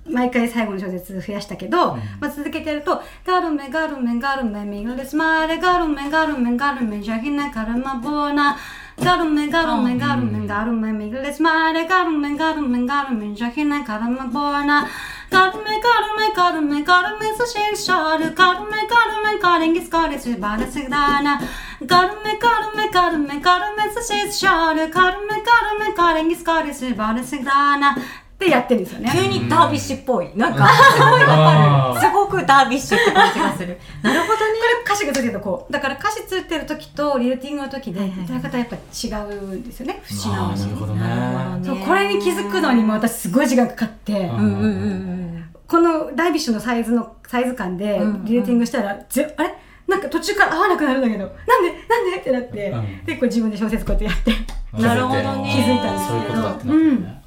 毎回最後の小節増やしたけど、まあ、続けてやると、ガルメガルメガルメミグレスマイル、ガルメガルメガルメジャヒナガルマボーナ、ガルメガルメガルメガルメミグレスマイル、ガルメガルメガルメジャヒナガルマボーナ、ガルメガルメガルメガルメソシェイシャル、ガルメガルメガリンギスカリスバレスダーナ、ガルメガルメガルメガルメソシェイシャル、ガルメガルメガリンギスカリスバレスダーナってやってるんですよね。急にダービッシュっぽい。なんか、すごいわあかる。すごくダービッシュって感じがする。<laughs> なるほどね。これ歌詞がついてるとこ。うだから歌詞ついてる時とリルティングの時で歌い方やっぱ違うんですよね。節あ直しーなるほどね。なるほどね。そうこれに気づくのにも私すごい時間かかって、うんうんうんうん。このダイビッシュのサイズのサイズ感でリルティングしたら、ぜあれ？なんか途中から合わなくなるんだけどなんで？なんで？ってなって、うん。でこう自分で小説こうやってやって。うん。なるほどね。気づいたんですそういうことだってなってるね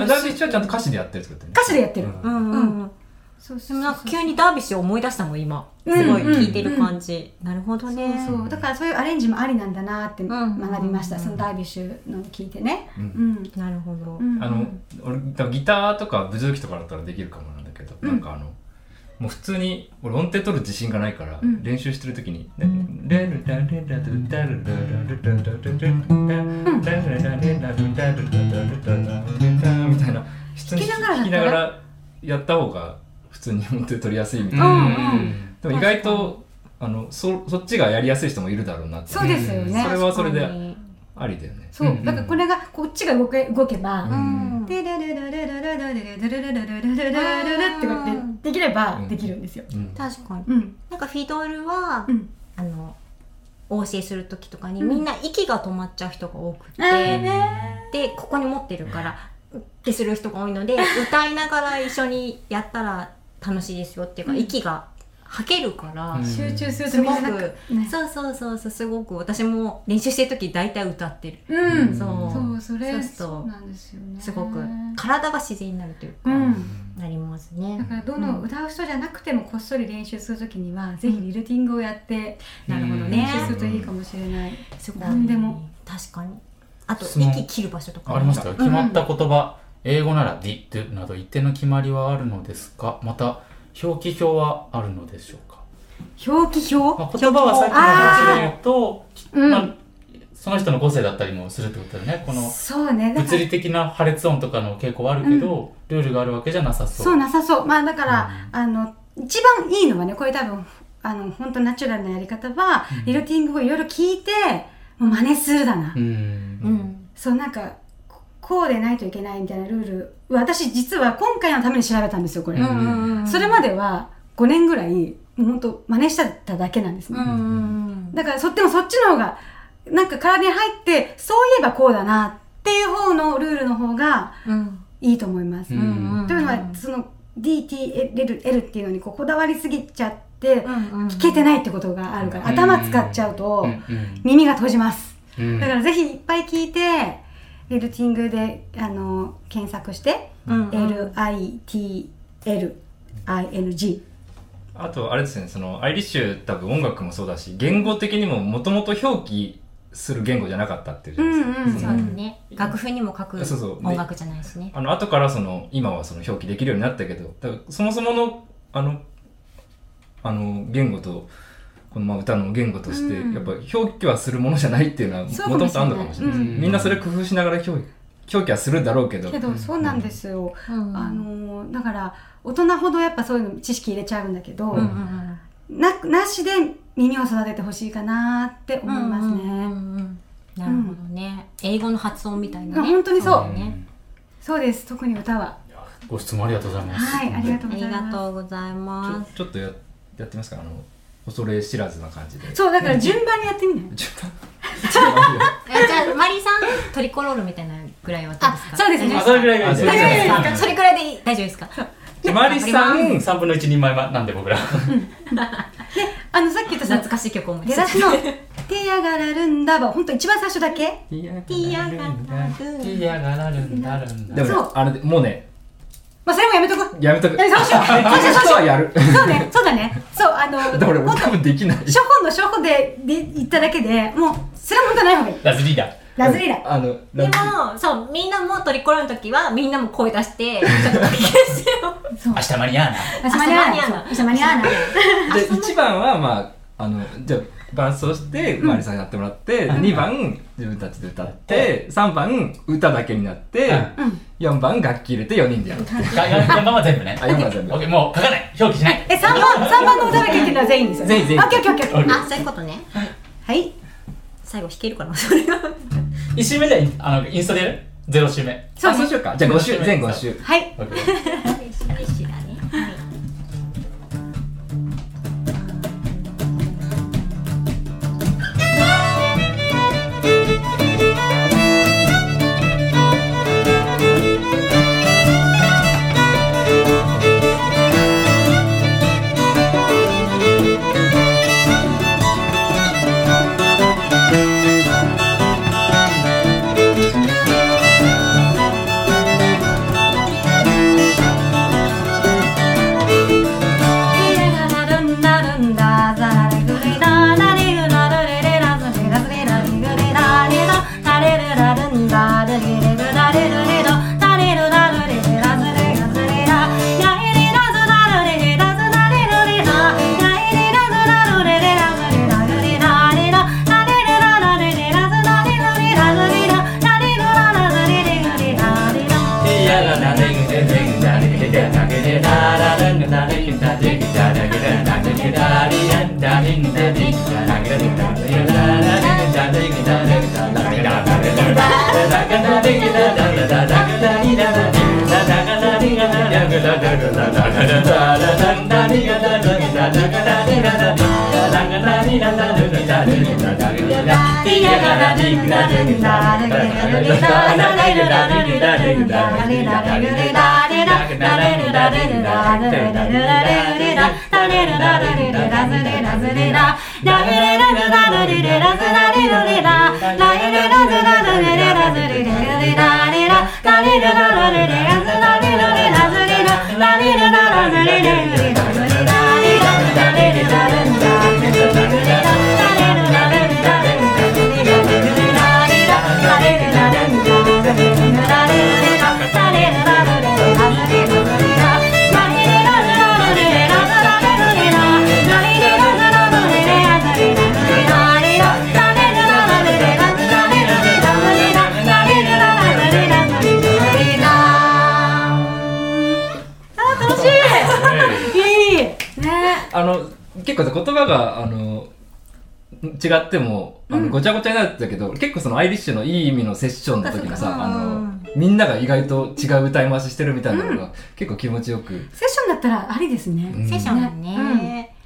ダービッシュはちゃんと歌詞でやってるってことね。歌詞でやってる、うん。うんうんうん。そうなんか急にダービッシュを思い出したもん、今。うんすごい聞いてる感じ。なるほどね。そうだからそういうアレンジもありなんだなってん学びました、そのダイビッシュの聞いてね、ううん。んなるほど。うんあの俺ギターとかブズーキとかだったらできるかもなんだけど、なんかあのもう普通に俺音程取る自信がないから、練習してる時に「レルダレラドダルダルダルダルダルダルダルダレラドダルダルダルダルダ」みたいな普通に弾きながらやった方が普通に音程取りやすいみたいな、でも意外とあのそそっちがやりやすい人もいるだろうなってそうですよねそれはそれでありだよね。そう。だからこれがこっちが動け動けばうん。でルルルルルルルルルルルルルルルルルってこうやってできればできるんですよ。うん確かにうんなんかフィドルは、うんあのお教えする時とかに、うんみんな息が止まっちゃう人が多くて、でここに持ってるからってする人が多いので歌いながら一緒にやったら楽しいですよっていうか、うん息が吐けるから、うん。集中するすごくね。そうそうそうそうすごく。私も練習してる時大体歌ってる、うん。そう。そうそれそうなんですよね。すごく体が自然になるというか、うん。なりますね。だからどのうん。歌う人じゃなくてもこっそり練習するときにはぜひリルティングをやってなるほど練ね習するといいかもしれない。すごい何でも？確かに。あと息切る場所とか。ありました決まった言葉、英語なら did など一定の決まりはあるのですかまた表記表はあるのでしょうか、表記表？まあ、言葉はさっきの話で言うと、うんまあ、その人の個性だったりもするってことだよね。このそうね。物理的な破裂音とかの傾向はあるけど、ルールがあるわけじゃなさそう。そうなさそう。まあだから、うあの一番いいのはねこれ多分あの本当ナチュラルなやり方は、リルティングをいろいろ聞いてもう真似するだな、うん。うん。そうなんかここうでないといけないみたいなルール私実は今回のために調べたんですよこれ、それまでは5年ぐらいもう本当真似してただけなんですね、だからそでもそっちの方がなんか体に入ってそういえばこうだなっていう方のルールの方がうん。いいと思います、うんというのはその DTL っていうのにこうこだわりすぎちゃってうん聞けてないってことがあるから、うん頭使っちゃうとうん。耳が閉じます、うん。だからぜひいっぱい聞いてリルティングであの検索して、うんうん。LITLING あとあれですねそのアイリッシュ多分音楽もそうだし言語的にももともと表記する言語じゃなかったっていうじゃないですか、うんうん。そうだね。楽譜にも書くそうそう。音楽じゃないしね。あの後からその今はその表記できるようになったけどそもそものあのあの言語とこのまあ歌の言語として、うん。やっぱ表記はするものじゃないっていうのはもともとあるのかもしれない、うん。みんなそれ工夫しながら表表記はするだろうけど。けどそうなんですよ、うん。あのだから大人ほどやっぱそういうの知識入れちゃうんだけど、うんうんななしで耳を育ててほしいかなって思いますね、うんうんうんなるほどね。英語の発音みたいな本当にそう。そうです。特に歌は。ご質問ありがとうございます。はいありがとうございます。とうございます。ちょちょっとややってますか。あの恐れ知らずな感じで。そうだから順番にやってみない？<laughs> じゃあマリーさんトリコロールみたいなぐらいはどうですか？あそうですね。あ、それぐらいがいいで。すあそれぐらいがいい。ね。あそれぐらいでいい？大丈夫ですか？マリさん、三分の一人前なんで僕ら？あのさっき言ったさ懐かしい曲を思い出しの「手やがらるんだ」は本当一番最初だけ？ティティアがなるィアがなるんだるんだ。でもねそうあれでもうねまあそれもやめとこうやめとく。えそうしよう。そうしよう。そうやるう。そうね。そうだね。そうあので俺俺も多分できない。初歩の初歩でで言っただけでもうそれは本当ない方がいいラズリーダー。ラズリーだあのでもそうみんなもトリコロの時はみんなも声出してちょっとかき消してよ。そう。明日マリアーナ。明日間に合わない。明日間に合わない。で1番はまああのじゃあ伴奏してマリさんにやってもらって、2番自分たちで歌って3番歌だけになって、うん。4番楽器入れて4人でやるが4番は全部ね。あ4番全部。オッケー、もう書かない。表記しない。え三番三番の歌だけっていうのは全員ですよね？全員全員。オッケーオッケーオッケーオッケーあそういうことね。はい。最後弾けるかな？それが1周目であのインストでやる ?0 周目。あそうしようか。じゃあ5周全5周。はい。オッケー。嬉しいだねはい「da da da da da いい結構さ言葉があの違ってもあの、ごちゃごちゃになってたけど結構そのアイリッシュのいい意味のセッションの時のさあのみんなが意外と違う歌い回ししてるみたいなのが、結構気持ちよく。セッションだったらありですね、うん。セッションだね、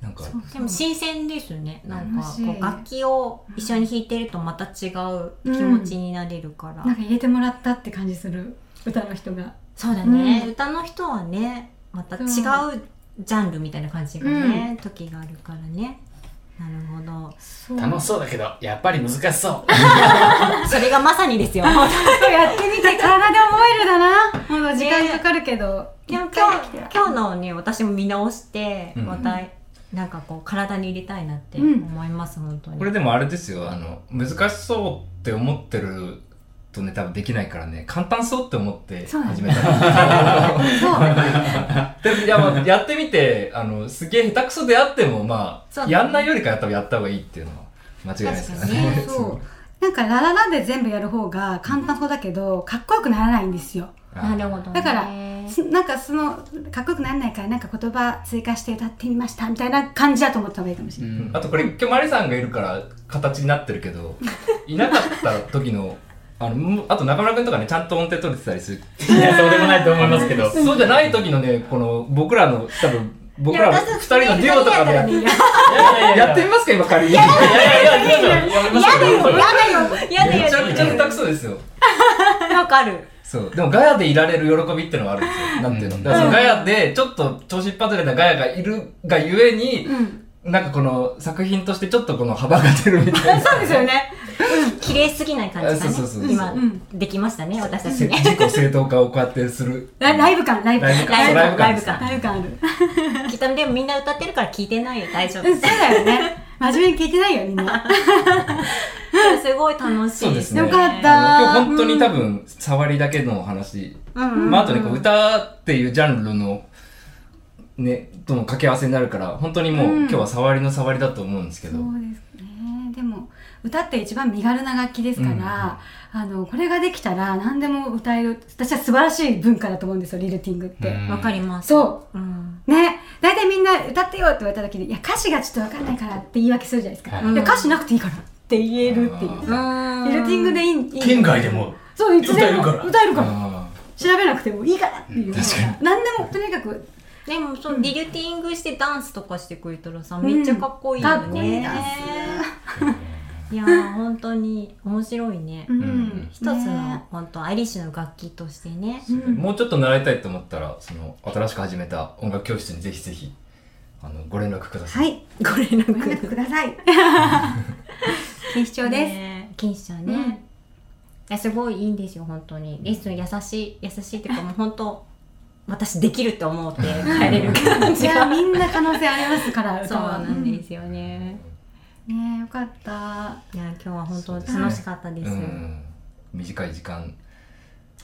なんかでも新鮮ですね。なんかこう楽器を一緒に弾いてるとまた違う気持ちになれるから、なんか入れてもらったって感じする。歌の人が。そうだね、うん。歌の人はねまた違うジャンルみたいな感じがね、時があるからね。なるほど。楽しそうだけどやっぱり難しそう。<laughs> それがまさにですよ。<laughs> やってみて体で覚えるだな。まだ時間かかるけど、でも今日今日のね私も見直してうん。またなんかこう体に入れたいなってうん。思います、本当に。これでもあれですよ。あの難しそうって思ってるとね多分できないからね簡単そうって思って始めたそう。でもいやまあやってみてあのすげえ下手くそであってもまあ、やんないよりかやったらやった方がいいっていうのは間違いないですからね。確かそうなんかラララで全部やる方が簡単そうだけどかっこよくならないんですよ。なるほどね。だからすなんかそのかっこよくならないからなんか言葉追加して歌ってみましたみたいな感じだと思った方がいいかもしれない、あとこれ今日マリさんがいるから形になってるけど <laughs> いなかった時のあのむあと中村君とかねちゃんと音程取れてたりするいやそうでもないと思いますけどそうじゃない時のねこの僕らの多分僕らいや二人のデュオとかでやいやいやいやいややってみますか今仮にいやいやいやいややめますやだよよやだよやだめちゃよくちゃ下手くそですよわかるそう。でもガヤでいられる喜びってのがあるんですよ。なんていうの。だからそのガヤでちょっと調子っ外れたガヤがいるがゆえに、なんかこの作品としてちょっとこの幅が出るみたいな。そうですよね綺麗すぎない感じが今ん。できましたね私たち。せね自己正当化をこうやってする。ラライブ感ライブ感。ライブ感。ライブ感ある。きっとでもみんな歌ってるから聞いてないよ大丈夫。うんそうだよね。真面目に聞いてないよみんな。すごい楽しい。そうですね。よかった。今日本当に多分、触りだけの話。うん。うんまああとね、歌っていうジャンルの、ね、との掛け合わせになるから、本当にもう、うん。今日は触りの触りだと思うんですけど。そうですね。でも歌って一番身軽な楽器ですから、あのこれができたら何でも歌える私は素晴らしい文化だと思うんですよリルティングって、うん。わかります。そう。うん。ね。大体みんな歌ってよって言われた時に「いや歌詞がちょっと分かんないから」って言い訳するじゃないですか、はいいや歌詞なくていいからって言えるっていう。うん。リルティングでいいいい県外でも。そういつでも。歌えるから。歌えるから。あ調べなくてもいいからっていう。何でもとにかく。でもそのリルティングしてダンスとかしてくれたらさめっちゃかっこいいよね。かっこいいダンいやー <laughs> 本当に面白いね。うん、ん一つのね。本当アイリッシュの楽器としてね。ーもうちょっと習いたいと思ったら、その、新しく始めた音楽教室にぜひぜひ、あの、ご連絡ください。はい。ご連絡。ください。錦糸町です、ね。錦糸町ね、いやすごいいいんですよ本当に。レッスン優しい優しいっていうかもう本当私できるって思って帰れる感いじが。やみんな可能性ありますから <laughs> そうなんですよね、ねえよかった。いや今日は本当楽しかったです、うん。短い時間。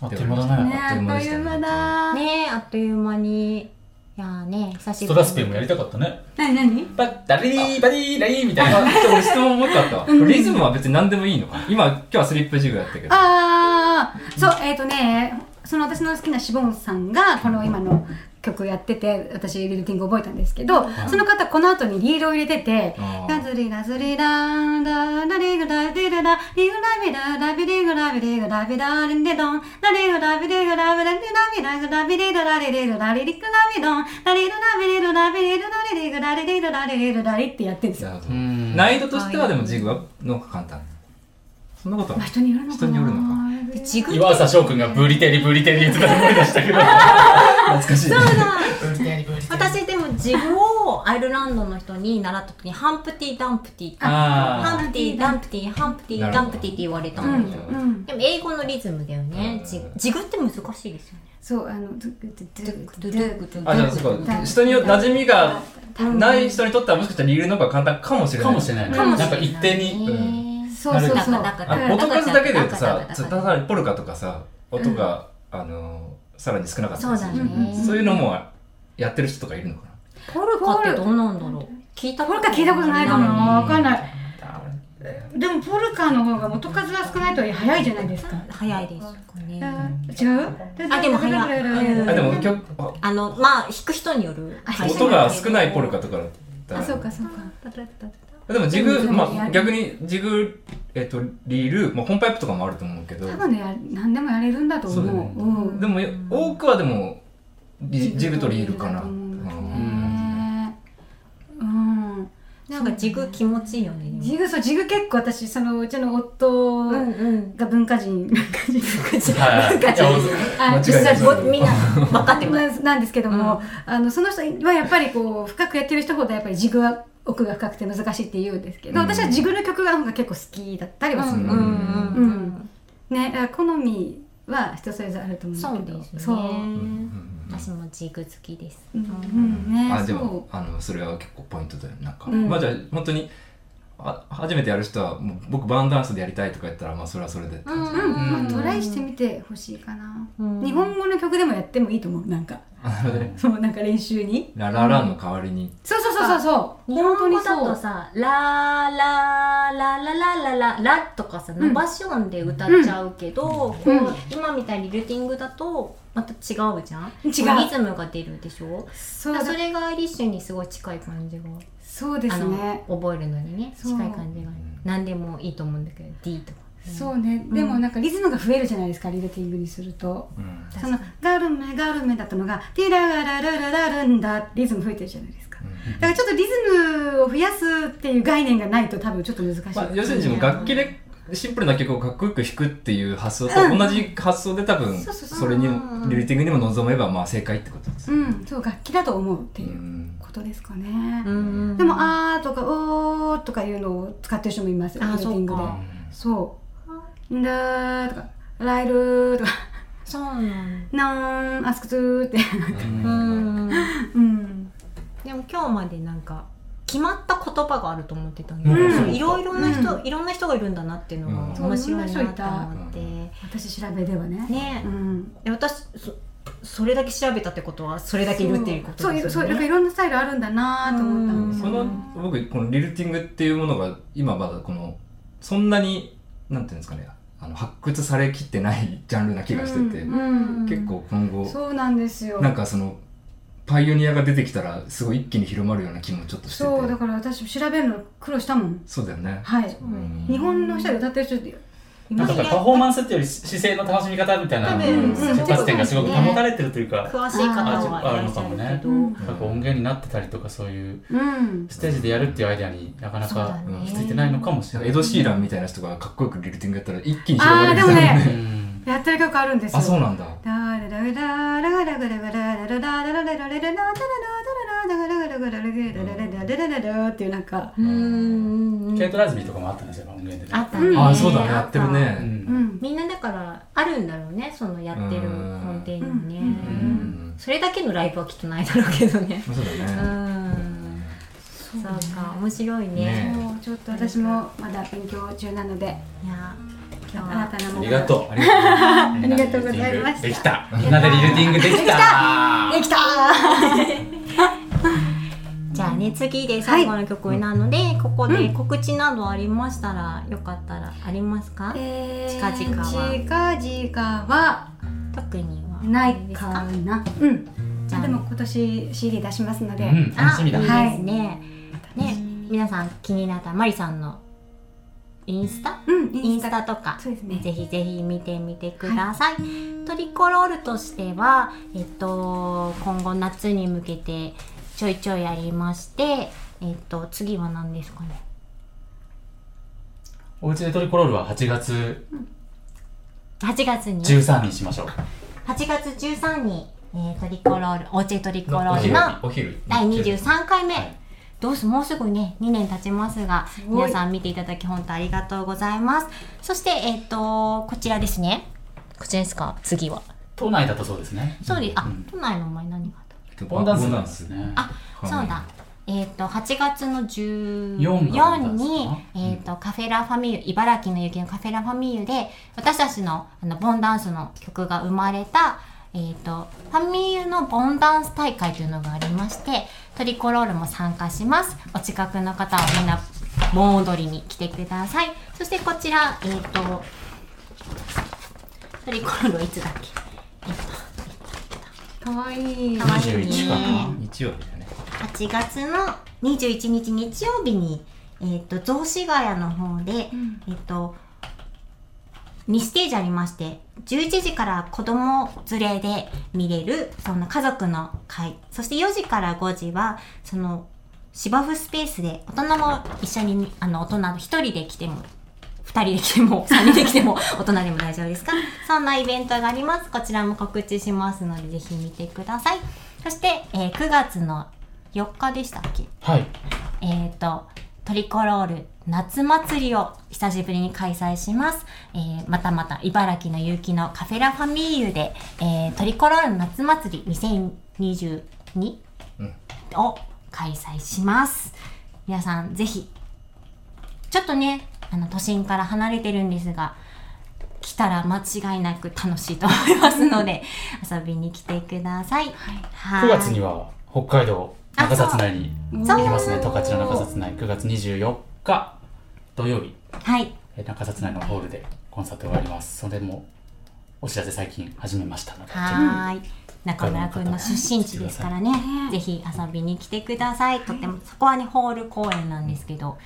あっという間だね。ねあっという間だ。ねえあっという間に。いやーね久しスぶり。トラスペもやりたかったね。何何？バッダリーバディーライーみたいあ、なちょっと俺質問もう一個あったわ。リズムは別に何でもいいのかな。今、今日はスリップ授業やったけど。ああそうえっ、とねその私の好きなシボンさんがこの今の曲やってて私リルティング覚えたんですけど、その方この後にリードを入れててラズリラズリラララリグラリルラリグラビララビリグラビリグラビラリンデドンラリグラビリグラビラリラビラグラビリルラリリルラリリグラビドンラリルラビリルラビリルラリリグラリリルラリリルラリってやってるんですよ難易度としてはでもジグはの方が簡単そんなことはまあ人によるのかな岩佐翔くんがブリテリブリテリ言ってたと思い出したけど。懐かしいね。ブリテリブリテリ私でもジグをアイルランドの人に習った時に Humpty Dumpty あ Humpty Dumpty Humpty Dumpty って言われたうんんですよ、うんでも英語のリズムだよね。ジグジグって難しいですよね。そうあのドゥドゥドゥドゥドゥドゥドゥあじゃあそうか。人によ馴染みがない人にとってはもしかしたらリールの方が簡単かもしれない。かもしれない。なんか一定ににそうそうそう。音数だけで言うと。さただポルカとかさ音が、あのさらに少なかったそうだりするね。そういうのもやってる人とかいるのかポルカってどうなんだろう？聞いたポルカ聞いたことないかも。うん。わかんない。でもポルカの方が元数は少ないとはいえ早いじゃないですか。早いですかね。違う？あでも早い。なあでも曲ああのまあ弾く人による音が少ないポルカとかだったらあそうかそうかでもジグ、まあ、逆にジグ、えっと、リール、まあ、本パイプとかもあると思うけど。多分ねや何でもやれるんだと思う。ね。うん。でも多くはでもリジグとリールかな、なんかジグ気持ちいいよね。ジグそうジグ結構私そのうちの夫うんうん。が文化人。文化人。はいはい。文化人。あ間違いない。実際ごみんな分かってます。な <laughs> んなんですけども、あのその人はやっぱりこう深くやってる人ほどやっぱりジグは奥が深くて難しいって言うんですけど、うん。私はジグの曲が結構好きだったりはする、うん。うんうんね好みは人それぞれあると思そうけど。ですそう、ね私もジグ好きです。うんうん。ねあでそもあのそれは結構ポイントだよ。なんか、うんまあじゃあ本当にあ初めてやる人はもう僕バーンダンスでやりたいとか言ったらまあそれはそれでって感じ、う、うんまあ、うんトライしてみてほしいかな、うん。日本語の曲でもやってもいいと思う。なんか <laughs> そうなんか練習に？ラララの代わりに、そうそうそうそうそう。日本語だそうとさ「ラーラーララララララ」とかさ伸ばし音で歌っちゃうけど、今みたいにルーティングだとまた違うじゃん？違う。こリズムが出るでしょ？そうだ。だからそれがアイリッシュにすごい近い感じが、そうですね。覚えるのにねそう。近い感じが。何でもいいと思うんだけど D とか、そうね、でもなんかリズムが増えるじゃないですかリルティングにすると。うん。そのガルメガルメだったのがティラガララララルンダリズム増えてるじゃないですか。だからちょっとリズムを増やすっていう概念がないと多分ちょっと難しい、まあ、要するに楽器でシンプルな曲をかっこよく弾くっていう発想と同じ発想で多分それにリルティングにも臨めばまあ正解ってことです、うんそう楽器だと思うってういうん。ことですかね、うん。でも「あー」とか「おー」とかいうのを使ってる人もいますリルティングで。そうかそう「んだー」とか「ライル」とか。そうなん「なんアスクツー」って。うん。うん。でも今日までなんか決まった言葉があると思ってたんで、うん。そういろいろな人、ういろんな人がいるんだなっていうのがうん。面白いなって思って、うん私調べではねね。うん。で私そそれだけ調べたってことはそれだけいるっていうことそうですよね。そうそうなんかいろんなスタイルあるんだなと思ったんですそのよね僕このリルティングっていうものが今まだこのそんなになんていうんですかねあの発掘されきってないジャンルな気がしてて、うん結構今後そうなんですよ。なんかそのパイオニアが出てきたらすごい一気に広まるような気もちょっとしてて。そうだから私調べるの苦労したもん。そうだよね、はい。うん。日本の人で歌ってる人っていなんかパフォーマンスっていうより姿勢の楽しみ方みたいな出発点がすごく保たれてるというか、詳しい方はいらっしゃるけど、うんなんか音源になってたりとかそういううん。ステージでやるっていうアイデアになかなかそうだね。ついてないのかもしれない。エド・シーランみたいな人がかっこよくリルティングやったら一気に広がるあーでもね。うんやってる曲あるんですよ。あそうなんだ。だてだうだんだケだト・だズだーだかだあだただでだよだ源だあだただあだうだねだっだるだみだなだかだあだんだろだねだのだっだるだ底だねだれだけだラだブだきだとだいだろだけだねだうだだそだかだ白だね、だ、ちょっと私もまだ勉強中なのでだや今日新は。たなものありがとう。ありがとう。<laughs> ありがとうございました。できた。みんなでリルティングできた。<laughs> できた。<laughs> じゃあね次で最後の曲なので、ここで告知などありましたらよかったらありますか、え近々は。近々は。特にはないかな。うん。じゃあ。でも今年 CD 出しますので、うん、楽しみだ。あいいはいですね。ね、皆さん気になったらマリさんのインスタ？うんインスタ。とか、ね。ぜひぜひ見てみてください。トリコロールとしては、えっと、今後夏に向けてちょいちょいやりまして、えっと、次は何ですかね？おうちでトリコロールは8月8月に、13にしましょう。8月13に、えー、トリコロール、おうちでトリコロールのお昼第23回目、はいどうすもうすぐね2年経ちますが皆さん見ていただき本当ありがとうございます。そしてえっ、とこちらですね。こちらですか？次は。都内だとそうですね。そうです。あ、ん。都内のお前何があった？ボンダンスなんですね。あそうだ。えっ、と8月の14 4がボンダンスかなに、えっとカフェラファミユ茨城の雪のカフェラファミユで私たちのあのボンダンスの曲が生まれたえっ、とファミユのボンダンス大会というのがありましてトリコロールも参加します。お近くの方はみんな盆踊りに来てください。そしてこちらえっ、とトリコロールはいつだっけ？えっ、かわいい。かわいい21か。な。日曜日だね。と8月の21日日曜日にえっ、と雑司ヶ谷の方で、ん。えっ、と2ステージありまして11時から子供連れで見れるそんな家族の会。そして4時から5時はその芝生スペースで大人も一緒にあの大人1人で来ても2人で来ても <laughs> 3人で来ても大人でも大丈夫ですか？そんなイベントがあります。こちらも告知しますのでぜひ見てください。そして、えー9月の4日でしたっけ？はい。えっ、と、トリコロール夏祭りを久しぶりに開催します。えーまたまた茨城の雪のカフェラファミーユで、えートリコロール夏祭り2022、うんを開催します。皆さんぜひ、ちょっとね、あの都心から離れてるんですが、来たら間違いなく楽しいと思いますので、遊びに来てください。はい9月には北海道中札内に行きますね。十勝の中札内9月24日土曜日、はい。えー中札内のホールでコンサートがあります。それもお知らせ最近始めましたので、はーい。中村くんの出身地ですからね、ぜひ遊びに来てください。とても、そこはね、ホール公演なんですけど、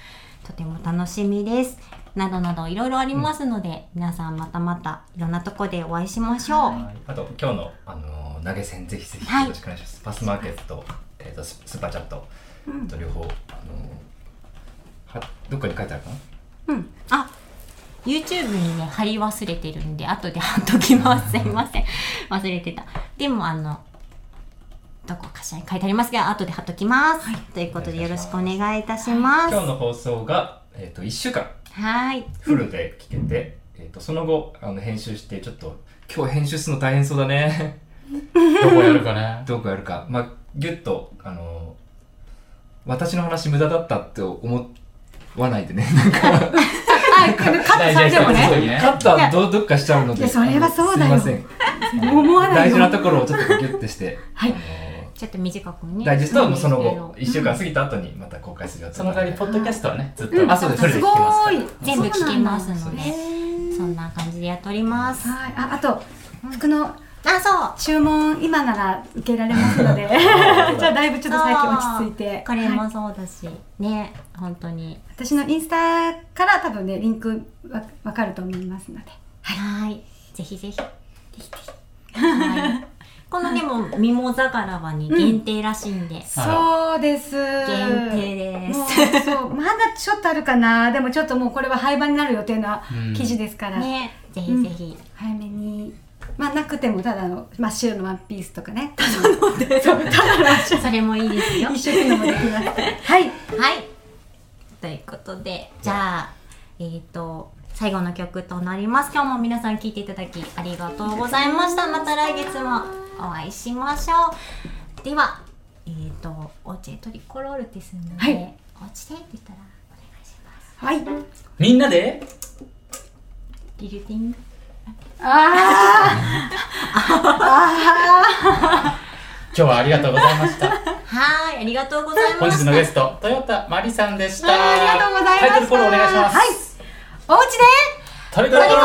とても楽しみです。などなどいろいろありますので、皆さんまたまたいろんなとこでお会いしましょう。はいあと今日の、あのー投げ銭ぜひぜひはいよろしくお願いします、パスマーケット、えー、とススーパーチャット、と両方、あのーはどっかに書いてあるかな？うん。あ YouTube にね貼り忘れてるんで後で貼っときます。<laughs> すいません。忘れてた。でもあのどこかしらに書いてありますが後で貼っときます、ということでよろしくお願いいたします。今日の放送が、えー、と1週間。はい。フルで聞けて、えー、とその後あの編集してちょっと今日編集するの大変そうだね。<laughs> どこやるかね。どうこやるか。まあギュッとあのー私の話無駄だったって思わないでね。<laughs> なんかあ、カットされてもね。カットはどどっかしちゃうので。いやそれはそうだよ。すいません。思わないよ。大事なところをちょっとギュッてして、はい。ちょっと短くね。ーダイジェストはもうその後1週間過ぎた後にまた公開するやつその代わり、ポッドキャストはね、ずっと、あそうです。すごい。全部聞けますので。そんな感じでやっております。はい。あ、あと服のあそう。注文今なら受けられますので、<laughs> <laughs> じゃあだいぶちょっと最近落ち着いて。これはいもそうだし、ね本当に。私のインスタから多分ねリンクわわかると思いますので。はい。ぜひぜひ。ぜひぜひ。はい。このでもミモザガラバに限定らしいんで、そうです。限定です。もうそうまだちょっとあるかな。でもちょっともうこれは廃盤になる予定なうん。生地ですから、ねぜひぜひ、早めに。まあなくてもただの真っ白のワンピースとかね。ただので、そうただのそれもいいですよ白一生懸命もできます。<laughs> はい。はい。ということで、じゃあ、えっ、と、最後の曲となります。今日も皆さん聴いていただきありがとうございました。また来月もお会いしましょう。では、えっ、と、おうちでトリコロールってするので、はいおうちでって言ったらお願いします。はい。みんなで？リルティン。あ今日 <laughs> はありがとうございました。はーい、ありがとうござい本ました。日のゲスト、トヨタマリさんでした。はいありがとうございましたタイトルコールお願いします。はいあ。お家で？トリコロコロ